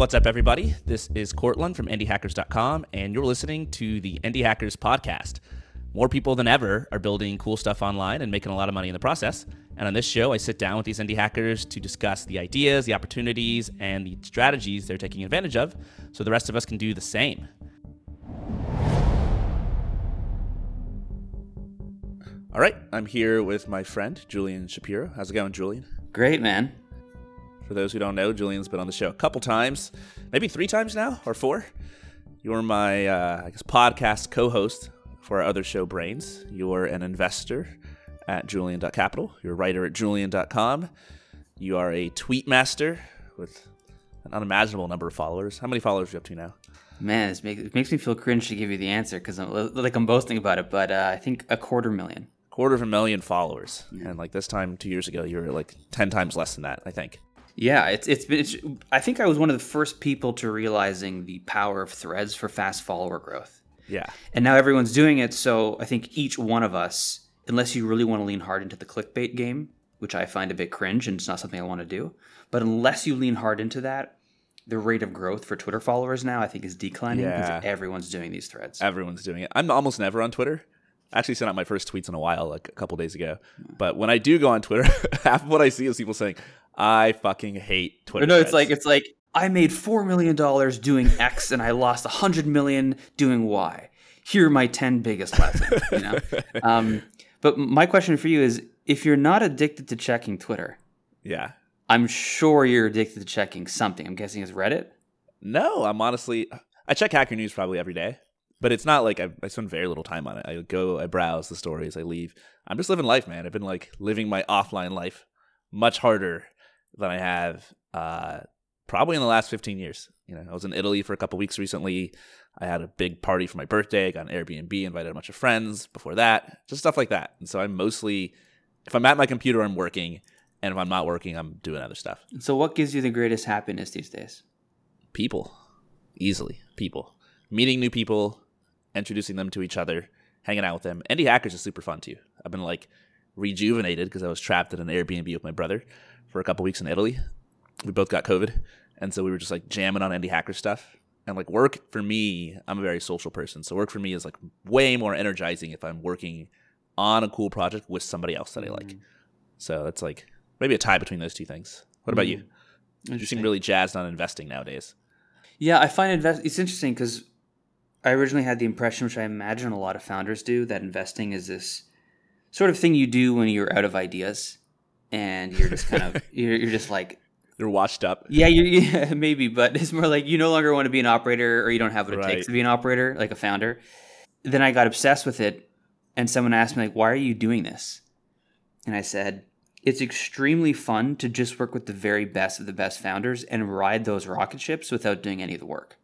What's up, everybody? This is Courtland from IndieHackers.com, and you're listening to the Indie Hackers podcast. More people than ever are building cool stuff online and making a lot of money in the process. And on this show, I sit down with these indie hackers to discuss the ideas, the opportunities, and the strategies they're taking advantage of so the rest of us can do the same. All right, I'm here with my friend, Julian Shapiro. How's it going, Julian? Great, man. For those who don't know, Julian's been on the show a couple times, maybe three times now, or four. You're my, uh, I guess, podcast co-host for our other show, Brains. You're an investor at Julian.capital. You're a writer at Julian.com. You are a tweet master with an unimaginable number of followers. How many followers are you up to now? Man, make, it makes me feel cringe to give you the answer because I'm like I'm boasting about it, but uh, I think a quarter million. Quarter of a million followers, and like this time two years ago, you were like ten times less than that. I think. Yeah, it's it's been. It's, I think I was one of the first people to realizing the power of threads for fast follower growth. Yeah, and now everyone's doing it. So I think each one of us, unless you really want to lean hard into the clickbait game, which I find a bit cringe and it's not something I want to do, but unless you lean hard into that, the rate of growth for Twitter followers now I think is declining because yeah. everyone's doing these threads. Everyone's doing it. I'm almost never on Twitter. I actually sent out my first tweets in a while, like a couple days ago. But when I do go on Twitter, half of what I see is people saying, I fucking hate Twitter. No, it's like it's like I made four million dollars doing X and I lost a hundred million doing Y. Here are my ten biggest lessons. You know, um, but my question for you is: if you're not addicted to checking Twitter, yeah, I'm sure you're addicted to checking something. I'm guessing it's Reddit. No, I'm honestly I check Hacker News probably every day, but it's not like I, I spend very little time on it. I go, I browse the stories, I leave. I'm just living life, man. I've been like living my offline life much harder than I have uh, probably in the last 15 years. You know, I was in Italy for a couple weeks recently. I had a big party for my birthday. I got an Airbnb, invited a bunch of friends before that, just stuff like that. And so I'm mostly, if I'm at my computer, I'm working. And if I'm not working, I'm doing other stuff. So, what gives you the greatest happiness these days? People, easily. People. Meeting new people, introducing them to each other, hanging out with them. Indie Hackers is super fun too. I've been like rejuvenated because I was trapped in an Airbnb with my brother for a couple weeks in Italy. We both got COVID, and so we were just like jamming on indie hacker stuff. And like work for me, I'm a very social person, so work for me is like way more energizing if I'm working on a cool project with somebody else that I like. Mm. So it's like maybe a tie between those two things. What about mm. you? You seem really jazzed on investing nowadays. Yeah, I find invest. It's interesting because I originally had the impression, which I imagine a lot of founders do, that investing is this sort of thing you do when you're out of ideas and you're just kind of you're, you're just like you're washed up. Yeah, you yeah, maybe, but it's more like you no longer want to be an operator or you don't have what it right. takes to be an operator, like a founder. Then I got obsessed with it, and someone asked me like, "Why are you doing this?" And I said, "It's extremely fun to just work with the very best of the best founders and ride those rocket ships without doing any of the work."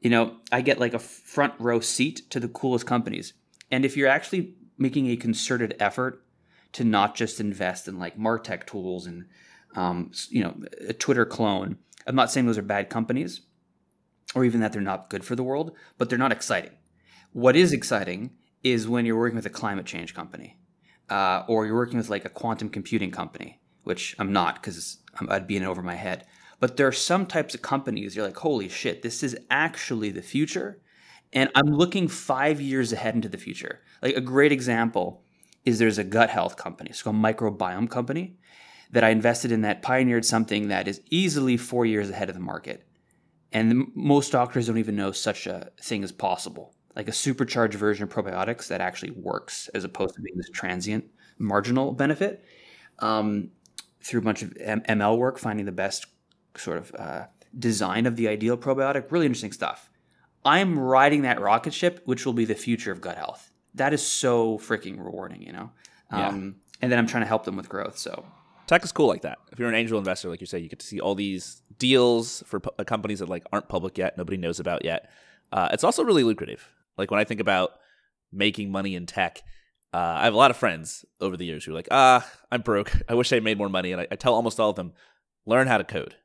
You know, I get like a front row seat to the coolest companies, and if you're actually making a concerted effort to not just invest in like Martech tools and um, you know a Twitter clone. I'm not saying those are bad companies or even that they're not good for the world, but they're not exciting. What is exciting is when you're working with a climate change company uh, or you're working with like a quantum computing company, which I'm not because I'd be in over my head. But there are some types of companies you're like, holy shit, this is actually the future. And I'm looking five years ahead into the future. Like a great example is there's a gut health company, it's called Microbiome Company, that I invested in that pioneered something that is easily four years ahead of the market. And most doctors don't even know such a thing is possible, like a supercharged version of probiotics that actually works as opposed to being this transient marginal benefit. Um, through a bunch of ML work, finding the best sort of uh, design of the ideal probiotic, really interesting stuff. I'm riding that rocket ship, which will be the future of gut health that is so freaking rewarding, you know. Um, yeah. And then I'm trying to help them with growth. So tech is cool like that. If you're an angel investor, like you say, you get to see all these deals for pu- companies that like aren't public yet, nobody knows about yet. Uh, it's also really lucrative. Like when I think about making money in tech, uh, I have a lot of friends over the years who are like, ah, I'm broke. I wish I made more money. And I, I tell almost all of them, learn how to code.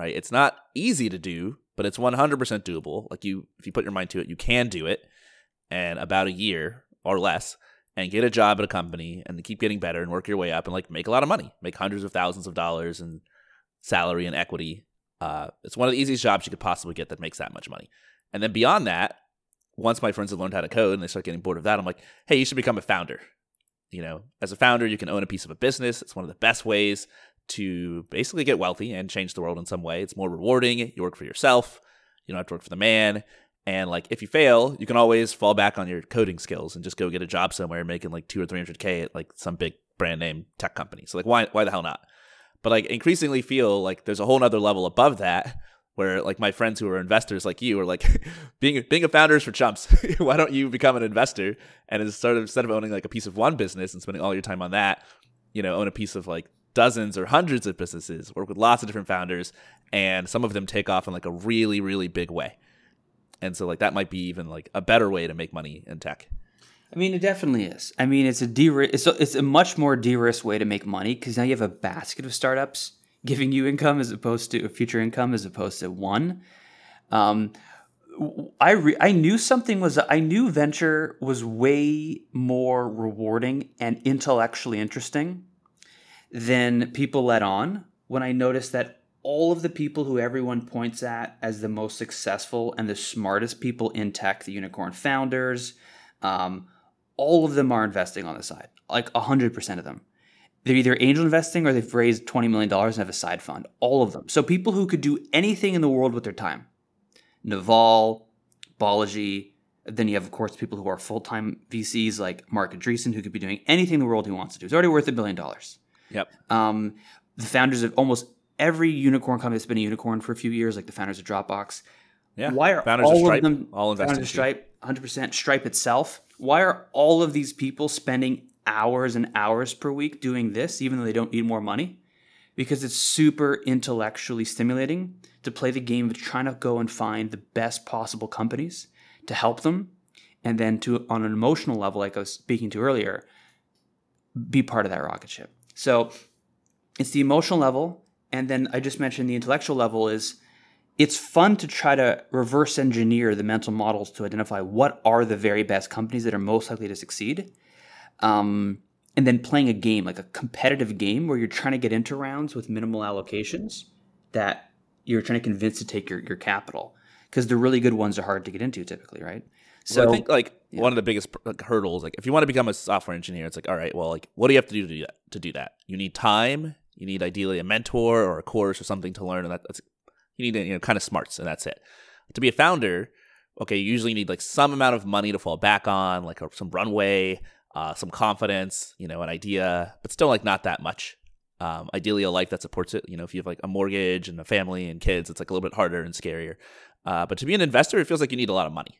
Right? It's not easy to do, but it's 100% doable. Like you, if you put your mind to it, you can do it. And about a year or less, and get a job at a company and keep getting better and work your way up and like make a lot of money, make hundreds of thousands of dollars in salary and equity. Uh, it's one of the easiest jobs you could possibly get that makes that much money. And then beyond that, once my friends have learned how to code and they start getting bored of that, I'm like, hey, you should become a founder. You know, as a founder, you can own a piece of a business. It's one of the best ways to basically get wealthy and change the world in some way. It's more rewarding. You work for yourself. You don't have to work for the man. And like if you fail, you can always fall back on your coding skills and just go get a job somewhere making like two or three hundred K at like some big brand name tech company. So like why why the hell not? But like increasingly feel like there's a whole nother level above that where like my friends who are investors like you are like being being a founder is for chumps. why don't you become an investor and instead of instead of owning like a piece of one business and spending all your time on that, you know, own a piece of like dozens or hundreds of businesses, work with lots of different founders, and some of them take off in like a really, really big way. And so like that might be even like a better way to make money in tech. I mean, it definitely is. I mean, it's a de it's a, it's a much more de-risk way to make money because now you have a basket of startups giving you income as opposed to a future income as opposed to one. Um, I re- I knew something was I knew venture was way more rewarding and intellectually interesting than people let on when I noticed that all of the people who everyone points at as the most successful and the smartest people in tech, the unicorn founders, um, all of them are investing on the side, like 100% of them. They're either angel investing or they've raised $20 million and have a side fund. All of them. So people who could do anything in the world with their time. Naval, Balaji. Then you have, of course, people who are full time VCs like Marc Andreessen, who could be doing anything in the world he wants to do. He's already worth a billion dollars. Yep. Um, the founders of almost every unicorn company that's been a unicorn for a few years, like the founders of Dropbox. Yeah. Why are founders all of Stripe, of them all invested founders of Stripe, 100% Stripe itself? Why are all of these people spending hours and hours per week doing this, even though they don't need more money? Because it's super intellectually stimulating to play the game of trying to go and find the best possible companies to help them, and then to on an emotional level, like I was speaking to earlier, be part of that rocket ship. So it's the emotional level. And then I just mentioned the intellectual level is it's fun to try to reverse engineer the mental models to identify what are the very best companies that are most likely to succeed. Um, and then playing a game, like a competitive game where you're trying to get into rounds with minimal allocations that you're trying to convince to take your, your capital. Because the really good ones are hard to get into typically, right? So well, I think like yeah. one of the biggest hurdles, like if you want to become a software engineer, it's like, all right, well, like what do you have to do to do that? To do that, you need time. You need ideally a mentor or a course or something to learn, and that, that's you need you know kind of smarts, and that's it. To be a founder, okay, you usually need like some amount of money to fall back on, like some runway, uh, some confidence, you know, an idea, but still like not that much. Um, ideally, a life that supports it. You know, if you have like a mortgage and a family and kids, it's like a little bit harder and scarier. Uh, but to be an investor, it feels like you need a lot of money.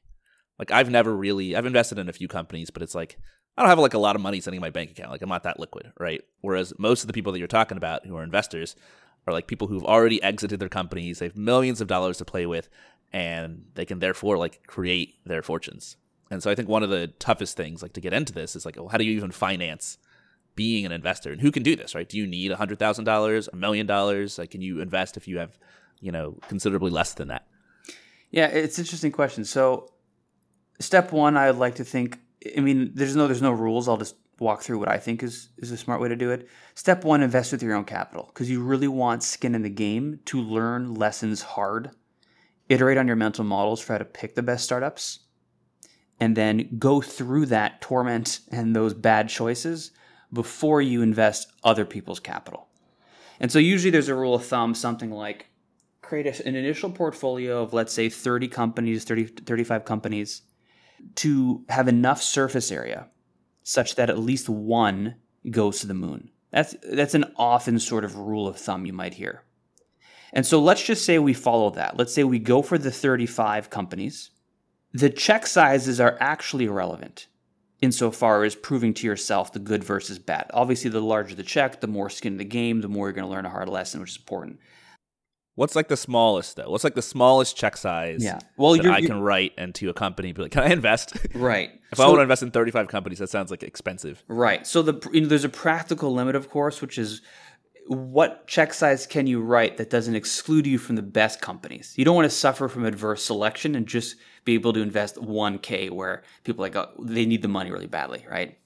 Like I've never really I've invested in a few companies, but it's like I don't have like a lot of money sitting in my bank account. Like I'm not that liquid, right? Whereas most of the people that you're talking about who are investors are like people who've already exited their companies, they have millions of dollars to play with, and they can therefore like create their fortunes. And so I think one of the toughest things like to get into this is like, well, how do you even finance being an investor? And who can do this, right? Do you need a hundred thousand dollars, a million dollars? Like can you invest if you have, you know, considerably less than that? Yeah, it's interesting question. So step one, I'd like to think. I mean, there's no there's no rules. I'll just walk through what I think is is a smart way to do it. Step one: invest with your own capital because you really want skin in the game to learn lessons hard. Iterate on your mental models for how to pick the best startups, and then go through that torment and those bad choices before you invest other people's capital. And so usually there's a rule of thumb, something like create an initial portfolio of let's say 30 companies, 30 35 companies to have enough surface area such that at least one goes to the moon. That's that's an often sort of rule of thumb you might hear. And so let's just say we follow that. Let's say we go for the 35 companies. The check sizes are actually irrelevant insofar as proving to yourself the good versus bad. Obviously, the larger the check, the more skin in the game, the more you're going to learn a hard lesson, which is important. What's like the smallest though? What's like the smallest check size? Yeah. Well, that you're, I can write into a company. Be like, can I invest? Right. if so, I want to invest in 35 companies, that sounds like expensive. Right. So the you know, there's a practical limit, of course, which is what check size can you write that doesn't exclude you from the best companies? You don't want to suffer from adverse selection and just be able to invest 1K where people like oh, they need the money really badly, right?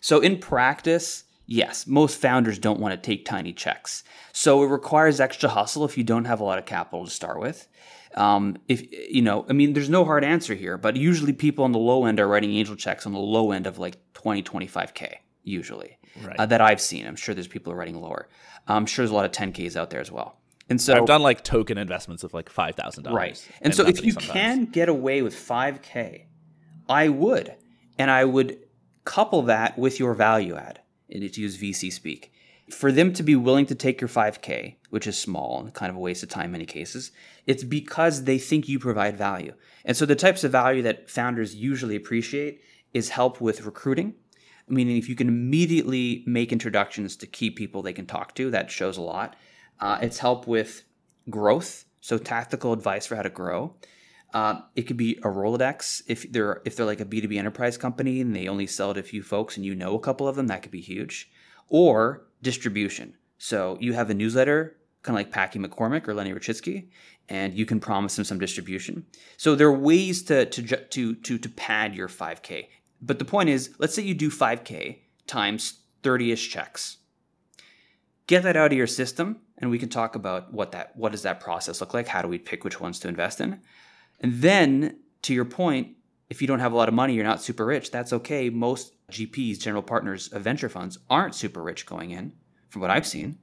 So in practice, yes, most founders don't want to take tiny checks. So it requires extra hustle if you don't have a lot of capital to start with. Um, if you know, I mean, there's no hard answer here, but usually people on the low end are writing angel checks on the low end of like 20, 25k usually right. uh, that I've seen. I'm sure there's people are writing lower. I'm sure there's a lot of 10ks out there as well. And so I've done like token investments of like five thousand dollars. Right. And, and so if you sometimes. can get away with five k, I would, and I would couple that with your value add. And to use VC speak, for them to be willing to take your 5K, which is small and kind of a waste of time in many cases, it's because they think you provide value. And so the types of value that founders usually appreciate is help with recruiting. Meaning, if you can immediately make introductions to key people they can talk to, that shows a lot. Uh, it's help with growth, so tactical advice for how to grow. Uh, it could be a Rolodex if they're if they're like a B two B enterprise company and they only sell to a few folks and you know a couple of them, that could be huge. Or distribution. So you have a newsletter, kind of like Packy McCormick or Lenny Rachitsky, and you can promise them some distribution. So there are ways to to to to, to pad your 5K. But the point is, let's say you do 5K times 30ish checks. Get that out of your system, and we can talk about what that what does that process look like? How do we pick which ones to invest in? And then, to your point, if you don't have a lot of money, you're not super rich. That's okay. Most GPs, general partners of venture funds, aren't super rich going in, from what I've seen.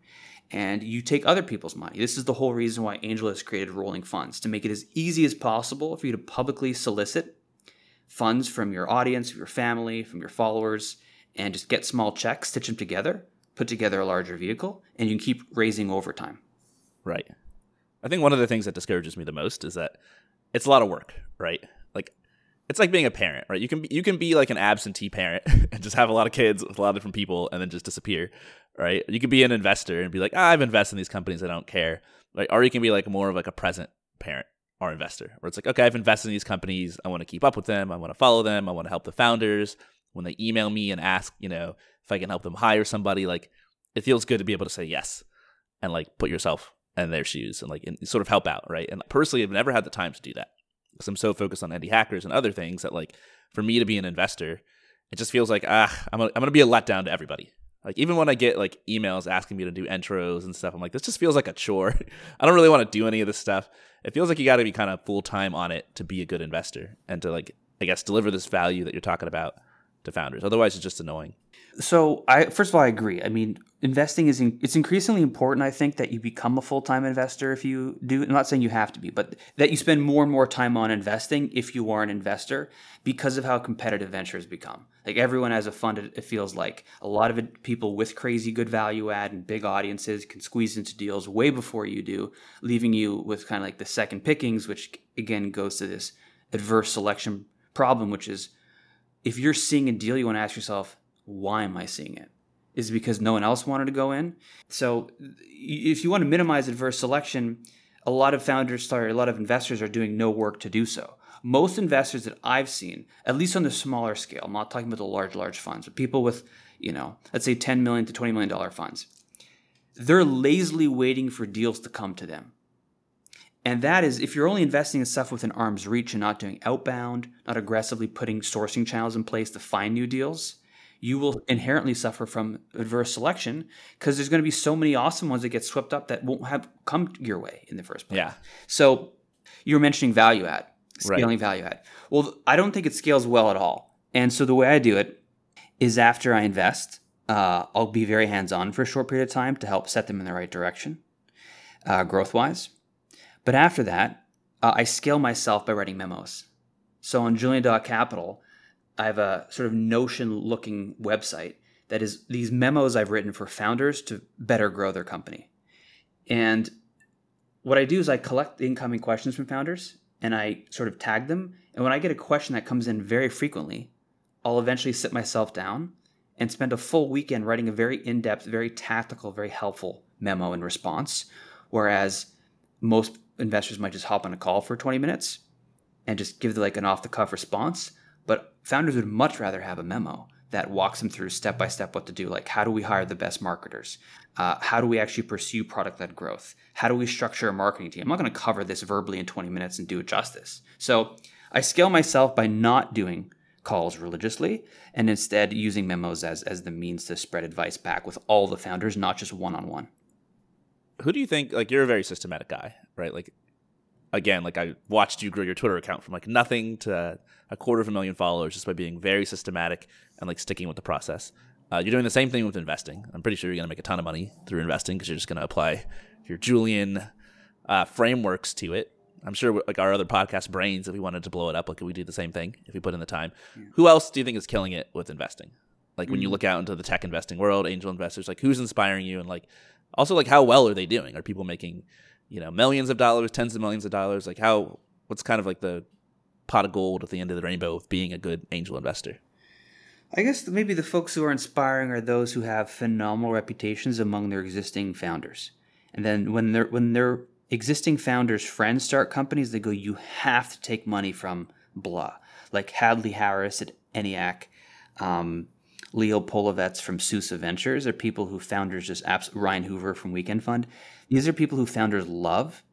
And you take other people's money. This is the whole reason why Angel has created rolling funds to make it as easy as possible for you to publicly solicit funds from your audience, from your family, from your followers, and just get small checks, stitch them together, put together a larger vehicle, and you can keep raising over time. Right. I think one of the things that discourages me the most is that it's a lot of work, right? Like it's like being a parent, right? You can be, you can be like an absentee parent and just have a lot of kids with a lot of different people and then just disappear, right? You can be an investor and be like, ah, I've invested in these companies, I don't care, right? Or you can be like more of like a present parent or investor, where it's like, okay, I've invested in these companies, I want to keep up with them, I want to follow them, I want to help the founders. When they email me and ask, you know, if I can help them hire somebody, like it feels good to be able to say yes and like put yourself in their shoes and like and sort of help out, right? And personally, I've never had the time to do that because I'm so focused on indie hackers and other things that like for me to be an investor, it just feels like ah, I'm a, I'm gonna be a letdown to everybody. Like even when I get like emails asking me to do intros and stuff, I'm like, this just feels like a chore. I don't really want to do any of this stuff. It feels like you got to be kind of full time on it to be a good investor and to like I guess deliver this value that you're talking about to founders. Otherwise, it's just annoying. So I first of all I agree. I mean, investing is in, it's increasingly important. I think that you become a full time investor if you do. I'm not saying you have to be, but that you spend more and more time on investing if you are an investor because of how competitive ventures become. Like everyone has a fund. It feels like a lot of it, people with crazy good value add and big audiences can squeeze into deals way before you do, leaving you with kind of like the second pickings, which again goes to this adverse selection problem, which is if you're seeing a deal, you want to ask yourself why am I seeing it? Is it because no one else wanted to go in? So if you want to minimize adverse selection, a lot of founders, sorry, a lot of investors are doing no work to do so. Most investors that I've seen, at least on the smaller scale, I'm not talking about the large, large funds, but people with, you know, let's say 10 million to 20 million dollar funds, they're lazily waiting for deals to come to them. And that is if you're only investing in stuff within arm's reach and not doing outbound, not aggressively putting sourcing channels in place to find new deals, you will inherently suffer from adverse selection because there's going to be so many awesome ones that get swept up that won't have come your way in the first place. Yeah. So you were mentioning value add, scaling right. value add. Well, I don't think it scales well at all. And so the way I do it is after I invest, uh, I'll be very hands on for a short period of time to help set them in the right direction, uh, growth wise. But after that, uh, I scale myself by writing memos. So on Julian.capital, I have a sort of Notion looking website that is these memos I've written for founders to better grow their company. And what I do is I collect the incoming questions from founders and I sort of tag them. And when I get a question that comes in very frequently, I'll eventually sit myself down and spend a full weekend writing a very in depth, very tactical, very helpful memo in response. Whereas most investors might just hop on a call for 20 minutes and just give like an off the cuff response. But founders would much rather have a memo that walks them through step by step what to do. Like, how do we hire the best marketers? Uh, how do we actually pursue product led growth? How do we structure a marketing team? I'm not going to cover this verbally in 20 minutes and do it justice. So I scale myself by not doing calls religiously and instead using memos as, as the means to spread advice back with all the founders, not just one on one. Who do you think, like, you're a very systematic guy, right? Like, again, like, I watched you grow your Twitter account from like nothing to a quarter of a million followers just by being very systematic and like sticking with the process. Uh, you're doing the same thing with investing. I'm pretty sure you're going to make a ton of money through investing because you're just going to apply your Julian uh, frameworks to it. I'm sure like our other podcast brains, if we wanted to blow it up, like we do the same thing if we put in the time. Yeah. Who else do you think is killing it with investing? Like when mm-hmm. you look out into the tech investing world, angel investors, like who's inspiring you, and like also like how well are they doing? Are people making you know millions of dollars, tens of millions of dollars? Like how what's kind of like the pot of gold at the end of the rainbow of being a good angel investor? I guess maybe the folks who are inspiring are those who have phenomenal reputations among their existing founders. And then when they're when their existing founders' friends start companies, they go, "You have to take money from blah." Like Hadley Harris at ENIAC, um, Leo Polovets from Susa Ventures are people who founders just apps Ryan Hoover from Weekend Fund. These are people who founders love,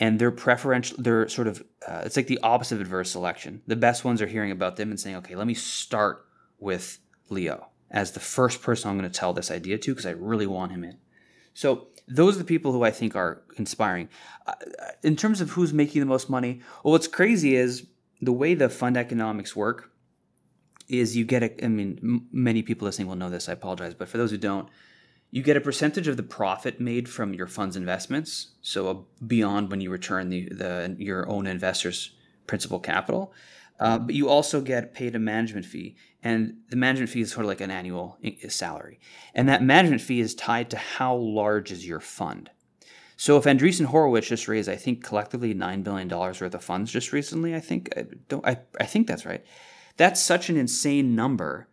and they're preferential. They're sort of uh, it's like the opposite of adverse selection. The best ones are hearing about them and saying, "Okay, let me start with Leo as the first person I'm going to tell this idea to because I really want him in." So those are the people who I think are inspiring. Uh, in terms of who's making the most money, well, what's crazy is the way the fund economics work is you get a, I mean, m- many people listening will know this. I apologize, but for those who don't, you get a percentage of the profit made from your fund's investments. So beyond when you return the, the your own investors' principal capital, uh, but you also get paid a management fee, and the management fee is sort of like an annual salary, and that management fee is tied to how large is your fund. So if Andreessen Horowitz just raised, I think collectively nine billion dollars worth of funds just recently, I think I don't, I, I think that's right. That's such an insane number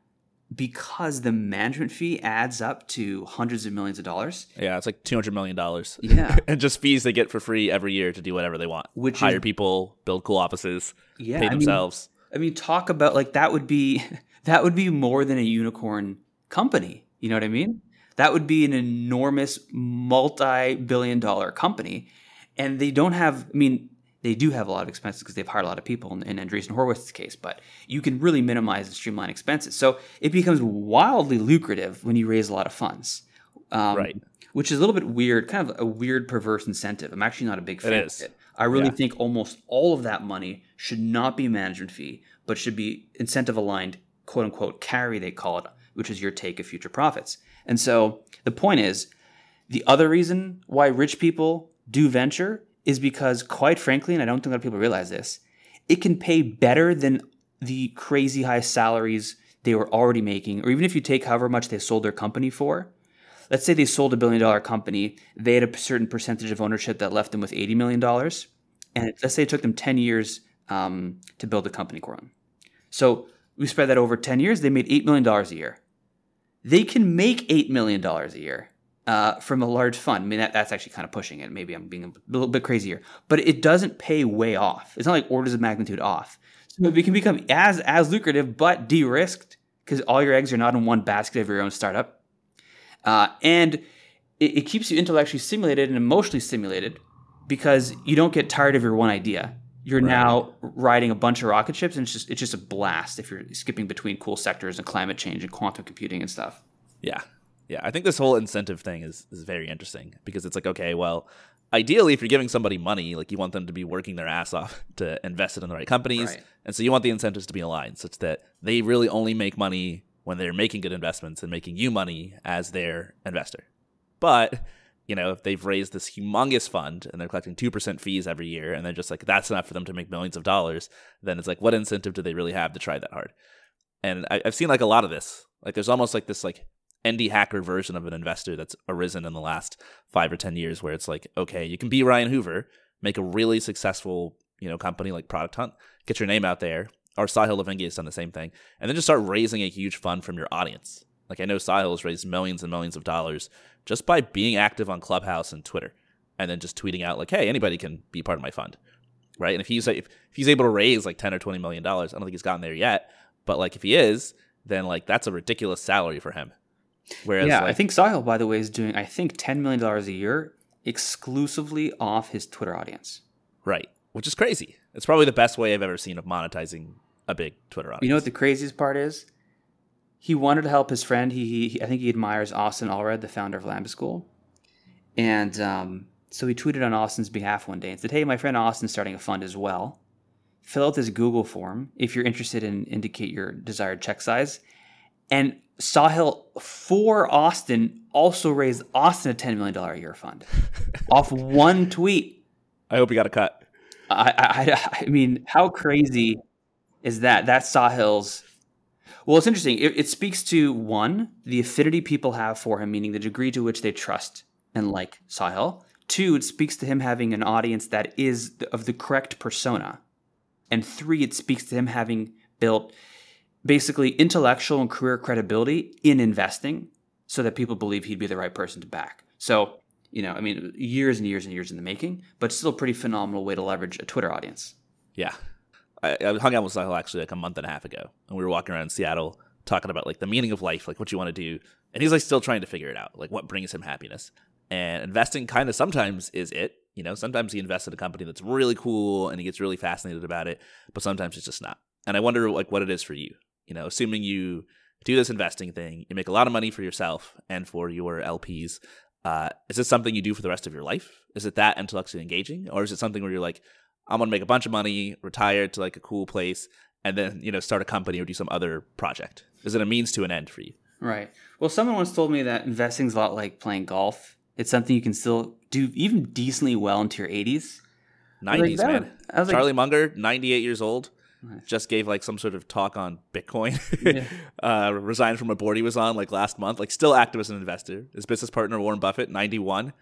because the management fee adds up to hundreds of millions of dollars. Yeah, it's like two hundred million dollars. Yeah, and just fees they get for free every year to do whatever they want. Which hire is, people, build cool offices, yeah, pay themselves. I mean, I mean, talk about like that would be that would be more than a unicorn company. You know what I mean? That would be an enormous multi-billion dollar company, and they don't have. I mean, they do have a lot of expenses because they've hired a lot of people in, in Andreessen Horowitz's case, but you can really minimize and streamline expenses. So it becomes wildly lucrative when you raise a lot of funds. Um, right. Which is a little bit weird, kind of a weird, perverse incentive. I'm actually not a big fan it is. of it. I really yeah. think almost all of that money should not be management fee, but should be incentive aligned, quote unquote, carry, they call it, which is your take of future profits. And so the point is, the other reason why rich people do venture is because, quite frankly, and I don't think a lot of people realize this, it can pay better than the crazy high salaries they were already making, or even if you take however much they sold their company for. Let's say they sold a billion dollar company, they had a certain percentage of ownership that left them with $80 million. And let's say it took them 10 years um, to build the company grown. So we spread that over 10 years, they made $8 million a year. They can make $8 million a year uh, from a large fund. I mean, that, that's actually kind of pushing it. Maybe I'm being a little bit crazier, but it doesn't pay way off. It's not like orders of magnitude off. So it can become as as lucrative, but de-risked because all your eggs are not in one basket of your own startup, uh, and it, it keeps you intellectually stimulated and emotionally stimulated because you don't get tired of your one idea. You're right. now riding a bunch of rocket ships, and it's just it's just a blast if you're skipping between cool sectors and climate change and quantum computing and stuff. Yeah, yeah, I think this whole incentive thing is is very interesting because it's like, okay, well, ideally, if you're giving somebody money, like you want them to be working their ass off to invest it in the right companies, right. and so you want the incentives to be aligned such that they really only make money when they're making good investments and making you money as their investor. But you know, if they've raised this humongous fund and they're collecting two percent fees every year, and they're just like that's enough for them to make millions of dollars, then it's like, what incentive do they really have to try that hard? And I, I've seen like a lot of this. Like, there's almost like this like indie hacker version of an investor that's arisen in the last five or ten years, where it's like, okay, you can be Ryan Hoover, make a really successful, you know, company like Product Hunt, get your name out there. Or Sahil Lavingia has done the same thing, and then just start raising a huge fund from your audience. Like I know Sahil has raised millions and millions of dollars just by being active on Clubhouse and Twitter, and then just tweeting out like, "Hey, anybody can be part of my fund." right? And if he's if, if he's able to raise like ten or twenty million dollars, I don't think he's gotten there yet, but like if he is, then like that's a ridiculous salary for him. Whereas, yeah, like, I think Sahil, by the way, is doing I think ten million dollars a year exclusively off his Twitter audience. Right, which is crazy. It's probably the best way I've ever seen of monetizing a big Twitter audience. You know what the craziest part is? He wanted to help his friend. He, he I think he admires Austin Allred, the founder of Lambda School, and um, so he tweeted on Austin's behalf one day and said, "Hey, my friend Austin's starting a fund as well. Fill out this Google form if you're interested in indicate your desired check size." And Sahil for Austin also raised Austin a ten million dollar a year fund off one tweet. I hope he got a cut. I, I, I mean, how crazy is that? That's Sahil's. Well, it's interesting. It, it speaks to one, the affinity people have for him, meaning the degree to which they trust and like Sahil. Two, it speaks to him having an audience that is of the correct persona. And three, it speaks to him having built basically intellectual and career credibility in investing so that people believe he'd be the right person to back. So, you know, I mean, years and years and years in the making, but still a pretty phenomenal way to leverage a Twitter audience. Yeah. I, I hung out with Sahil actually like a month and a half ago, and we were walking around Seattle talking about like the meaning of life, like what you want to do. And he's like still trying to figure it out, like what brings him happiness. And investing kind of sometimes is it. You know, sometimes he invests in a company that's really cool and he gets really fascinated about it, but sometimes it's just not. And I wonder like what it is for you. You know, assuming you do this investing thing, you make a lot of money for yourself and for your LPs. Uh, is this something you do for the rest of your life? Is it that intellectually engaging, or is it something where you're like, I'm gonna make a bunch of money, retire to like a cool place, and then you know start a company or do some other project? Is it a means to an end for you? Right. Well, someone once told me that investing is a lot like playing golf. It's something you can still do even decently well into your 80s. 90s, like, man. Charlie like, Munger, 98 years old just gave like some sort of talk on Bitcoin. yeah. uh, resigned from a board he was on like last month. Like still active as an investor. His business partner Warren Buffett, ninety one,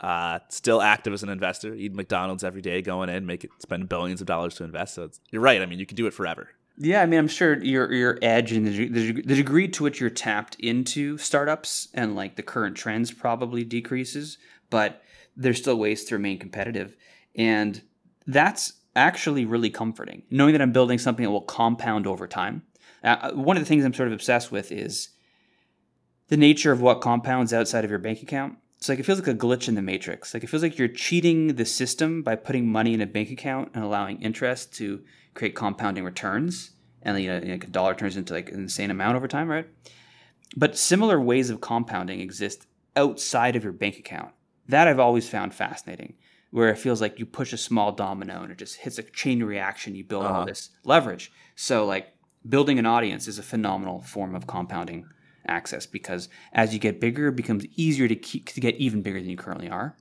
uh, still active as an investor. Eat McDonald's every day, going in, make it spend billions of dollars to invest. So you're right. I mean, you can do it forever. Yeah, I mean, I'm sure your your edge and the, the, the degree to which you're tapped into startups and like the current trends probably decreases, but there's still ways to remain competitive, and that's actually really comforting, knowing that I'm building something that will compound over time. Uh, one of the things I'm sort of obsessed with is the nature of what compounds outside of your bank account. It's like it feels like a glitch in the matrix. Like it feels like you're cheating the system by putting money in a bank account and allowing interest to create compounding returns. And you know, like a dollar turns into like an insane amount over time, right? But similar ways of compounding exist outside of your bank account. That I've always found fascinating where it feels like you push a small domino and it just hits a chain reaction. You build uh-huh. all this leverage. So, like, building an audience is a phenomenal form of compounding access because as you get bigger, it becomes easier to keep to get even bigger than you currently are.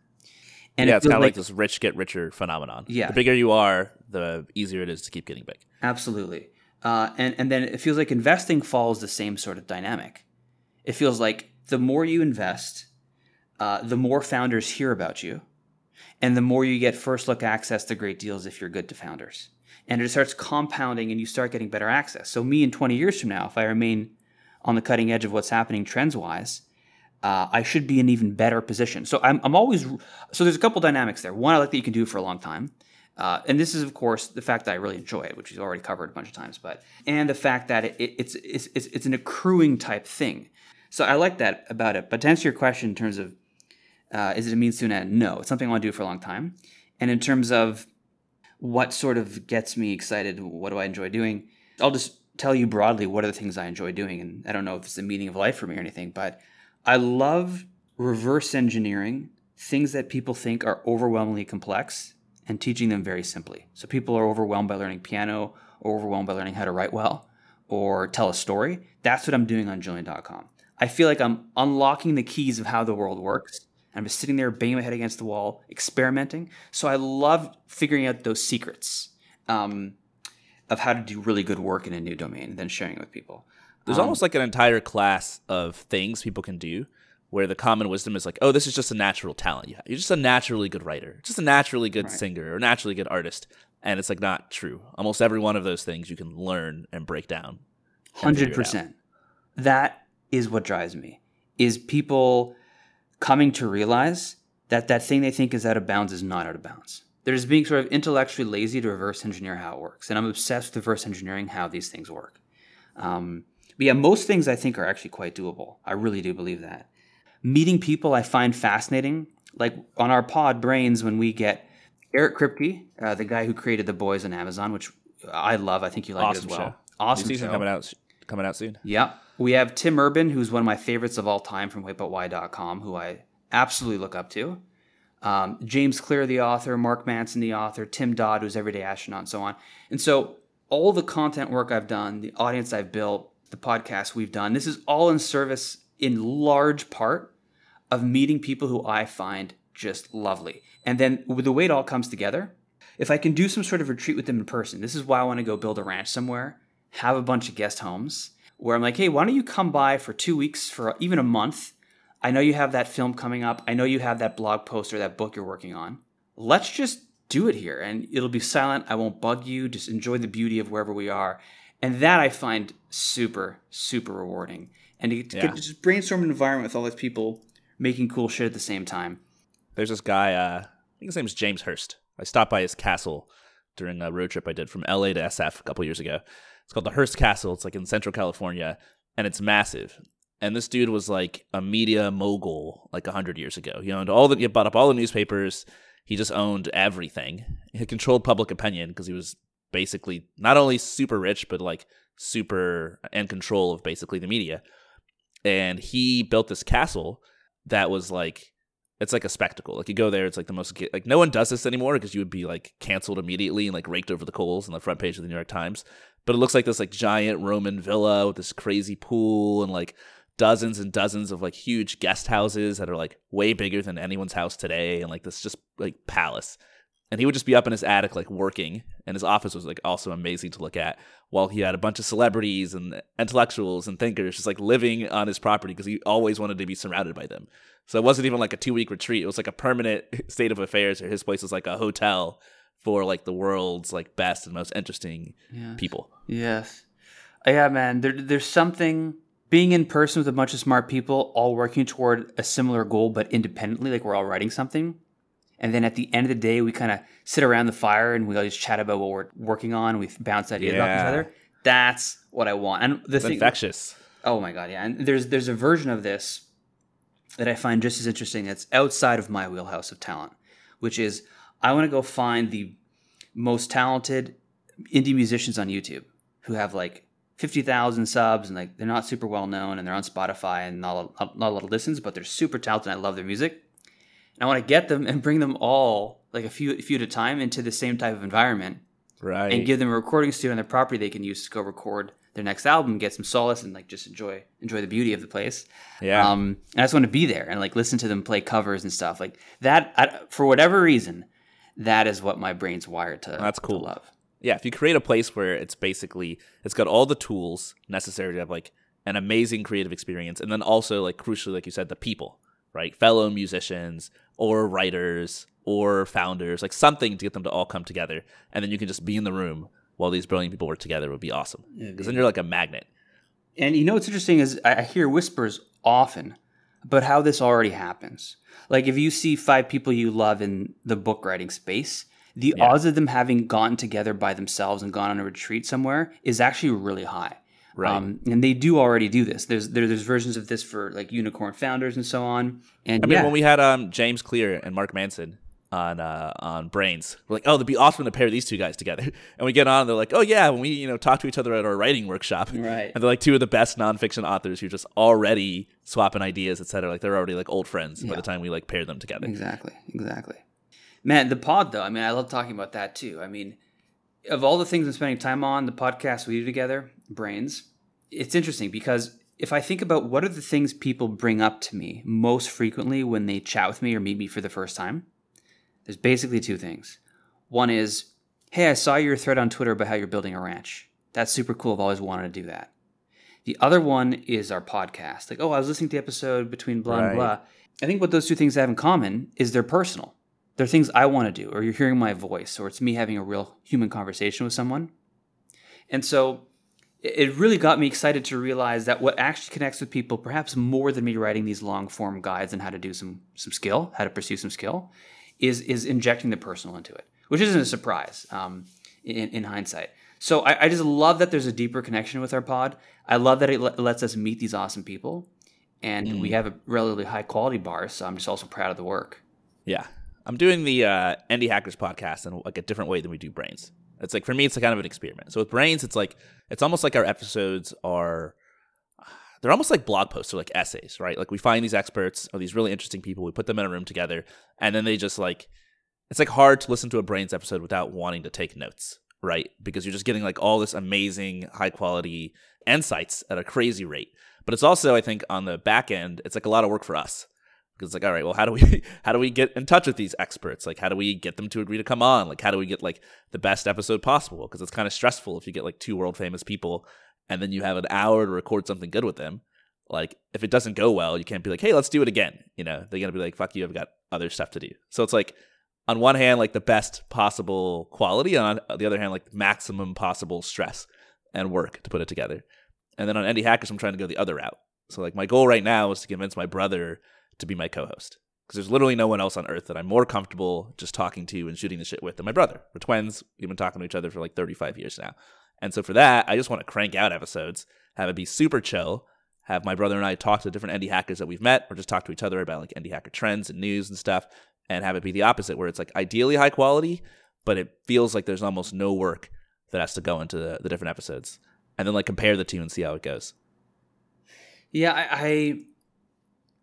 And yeah, it it's kind of like, like, this rich get richer phenomenon. Yeah, the bigger you are, the easier it is to keep getting big. Absolutely, uh, and and then it feels like investing follows the same sort of dynamic. It feels like the more you invest, uh, the more founders hear about you, and the more you get first look access to great deals if you're good to founders. And it starts compounding and you start getting better access. So, me in 20 years from now, if I remain on the cutting edge of what's happening trends wise, uh, I should be in even better position. So, I'm, I'm always, so there's a couple dynamics there. One, I like that you can do for a long time. Uh, and this is, of course, the fact that I really enjoy it, which we've already covered a bunch of times, but and the fact that it, it, it's, it's it's it's an accruing type thing. So I like that about it. But to answer your question in terms of uh, is it a means to an end? No, it's something I want to do for a long time. And in terms of what sort of gets me excited, what do I enjoy doing? I'll just tell you broadly what are the things I enjoy doing. And I don't know if it's the meaning of life for me or anything, but I love reverse engineering things that people think are overwhelmingly complex and teaching them very simply. So people are overwhelmed by learning piano or overwhelmed by learning how to write well or tell a story. That's what I'm doing on Julian.com. I feel like I'm unlocking the keys of how the world works I'm just sitting there, banging my head against the wall, experimenting. So I love figuring out those secrets um, of how to do really good work in a new domain and then sharing it with people. There's um, almost like an entire class of things people can do where the common wisdom is like, oh, this is just a natural talent. You're just a naturally good writer, just a naturally good right. singer or naturally good artist. And it's like not true. Almost every one of those things you can learn and break down. 100%. That is what drives me. Is people coming to realize that that thing they think is out of bounds is not out of bounds. They're just being sort of intellectually lazy to reverse engineer how it works. And I'm obsessed with reverse engineering how these things work. Um, but yeah, most things I think are actually quite doable. I really do believe that. Meeting people I find fascinating, like on our pod Brains, when we get Eric Kripke, uh, the guy who created The Boys on Amazon, which I love. I think you like awesome it as well. Show. Awesome New season show. coming out coming out soon. Yeah. We have Tim Urban, who's one of my favorites of all time from waitbutwhy.com, who I absolutely look up to. Um, James Clear, the author, Mark Manson, the author, Tim Dodd, who's Everyday Astronaut, and so on. And so all the content work I've done, the audience I've built, the podcast we've done, this is all in service in large part of meeting people who I find just lovely. And then with the way it all comes together, if I can do some sort of retreat with them in person, this is why I want to go build a ranch somewhere, have a bunch of guest homes where I'm like, hey, why don't you come by for two weeks, for even a month? I know you have that film coming up. I know you have that blog post or that book you're working on. Let's just do it here and it'll be silent. I won't bug you. Just enjoy the beauty of wherever we are. And that I find super, super rewarding. And to, to Yeah. just brainstorm an environment with all these people making cool shit at the same time. There's this guy. Uh, I think his name is James Hearst. I stopped by his castle during a road trip I did from LA to SF a couple years ago. It's called the Hearst Castle. It's like in Central California, and it's massive. And this dude was like a media mogul like hundred years ago. He owned all the, he bought up all the newspapers. He just owned everything. He controlled public opinion because he was basically not only super rich, but like super in control of basically the media. And he built this castle that was like it's like a spectacle. Like you go there, it's like the most like no one does this anymore because you would be like canceled immediately and like raked over the coals on the front page of the New York Times. But it looks like this like giant Roman villa with this crazy pool and like dozens and dozens of like huge guest houses that are like way bigger than anyone's house today and like this just like palace. And he would just be up in his attic like working and his office was like also amazing to look at while he had a bunch of celebrities and intellectuals and thinkers just like living on his property because he always wanted to be surrounded by them. So it wasn't even like a two week retreat. It was like a permanent state of affairs. Or his place was like a hotel for like the world's like best and most interesting Yeah. people. Yes. Uh, Yeah, man. There, there's something being in person with a bunch of smart people, all working toward a similar goal, but independently, like we're all writing something. And then at the end of the day, we kind of sit around the fire and we all just chat about what we're working on. We bounce ideas off each other. That's what I want. And the It's thing, infectious. Oh my god, yeah. And there's there's a version of this that I find just as interesting that's outside of my wheelhouse of talent, which is I want to go find the most talented indie musicians on YouTube who have like 50,000 subs and like they're not super well known and they're on Spotify and not a, not a lot of listens, but they're super talented and I love their music. And I want to get them and bring them all like a few a few at a time into the same type of environment Right. and give them a recording studio on their property they can use to go record their next album, get some solace, and like just enjoy enjoy the beauty of the place. yeah. Um, and I just want to be there and like listen to them play covers and stuff like that. I, for whatever reason, that is what my brain's wired to. That's cool. To love. yeah. If you create a place where it's basically it's got all the tools necessary to have like an amazing creative experience, and then also like crucially, like you said, the people, right? Fellow musicians or writers or founders, like something to get them to all come together, and then you can just be in the room while these brilliant people work together would be awesome. Because then you're like a magnet. And you know what's interesting is I I hear whispers often about how this already happens. Like if you see five people you love in the book writing space, the Yeah. odds of them having gotten together by themselves and gone on a retreat somewhere is actually really high. Right. Um, and they do already do this. There's there, there's versions of this for like unicorn founders and so on. And I mean, yeah, when we had um, James Clear and Mark Manson on uh, on Brains, we're like, oh, it'd be awesome to pair these two guys together. And we get on, and they're like, oh yeah, when we you know talk to each other at our writing workshop, Right. And they're like two of the best nonfiction authors who just already swapping ideas, etc. Like they're already like old friends by the time we like pair them together. Exactly, exactly. Man, the pod though, I mean, I love talking about that too. I mean, of all the things I'm spending time on, the podcast we do together, Brains, it's interesting because if I think about what are the things people bring up to me most frequently when they chat with me or meet me for the first time, there's basically two things. One is, hey, I saw your thread on Twitter about how you're building a ranch. That's super cool. I've always wanted to do that. The other one is our podcast. Like, oh, I was listening to the episode between blah and blah. I think what those two things have in common is they're personal. They're things I want to do, or you're hearing my voice, or it's me having a real human conversation with someone. And so it it really got me excited to realize that what actually connects with people, perhaps more than me writing these long form guides on how to do some some skill, how to pursue some skill, is is injecting the personal into it, which isn't a surprise um, in, in hindsight. So I, I just love that there's a deeper connection with our pod. I love that it le- lets us meet these awesome people, and we have a relatively high quality bar. So I'm just also proud of the work. Yeah, I'm doing the uh, Indie Hackers podcast in like a different way than we do Brains. It's like for me, it's a kind of an experiment. So with brains, it's like it's almost like our episodes are they're almost like blog posts or like essays, right? Like we find these experts or these really interesting people, we put them in a room together, and then they just like it's like hard to listen to a brains episode without wanting to take notes, right? Because you're just getting like all this amazing high quality insights at a crazy rate. But it's also, I think, on the back end, it's like a lot of work for us. Because it's like, all right, well, how do we how do we get in touch with these experts? Like, how do we get them to agree to come on? Like, how do we get like the best episode possible? Because it's kind of stressful if you get like two world famous people and then you have an hour to record something good with them. Like, if it doesn't go well, you can't be like, hey, let's do it again. You know, they're gonna be like, fuck you, I've got other stuff to do. So it's like, on one hand, like the best possible quality, and on the other hand, like maximum possible stress and work to put it together. And then on Indie Hackers, I'm trying to go the other route. So like my goal right now is to convince my brother to be my co-host because there's literally no one else on earth that I'm more comfortable just talking to and shooting the shit with than my brother. We're twins. We've been talking to each other for like 35 years now. And so for that, I just want to crank out episodes, have it be super chill, have my brother and I talk to different indie hackers that we've met, or just talk to each other about like indie hacker trends and news and stuff, and have it be the opposite, where it's like ideally high quality, but it feels like there's almost no work that has to go into the, the different episodes. And then like compare the two and see how it goes. Yeah, I, I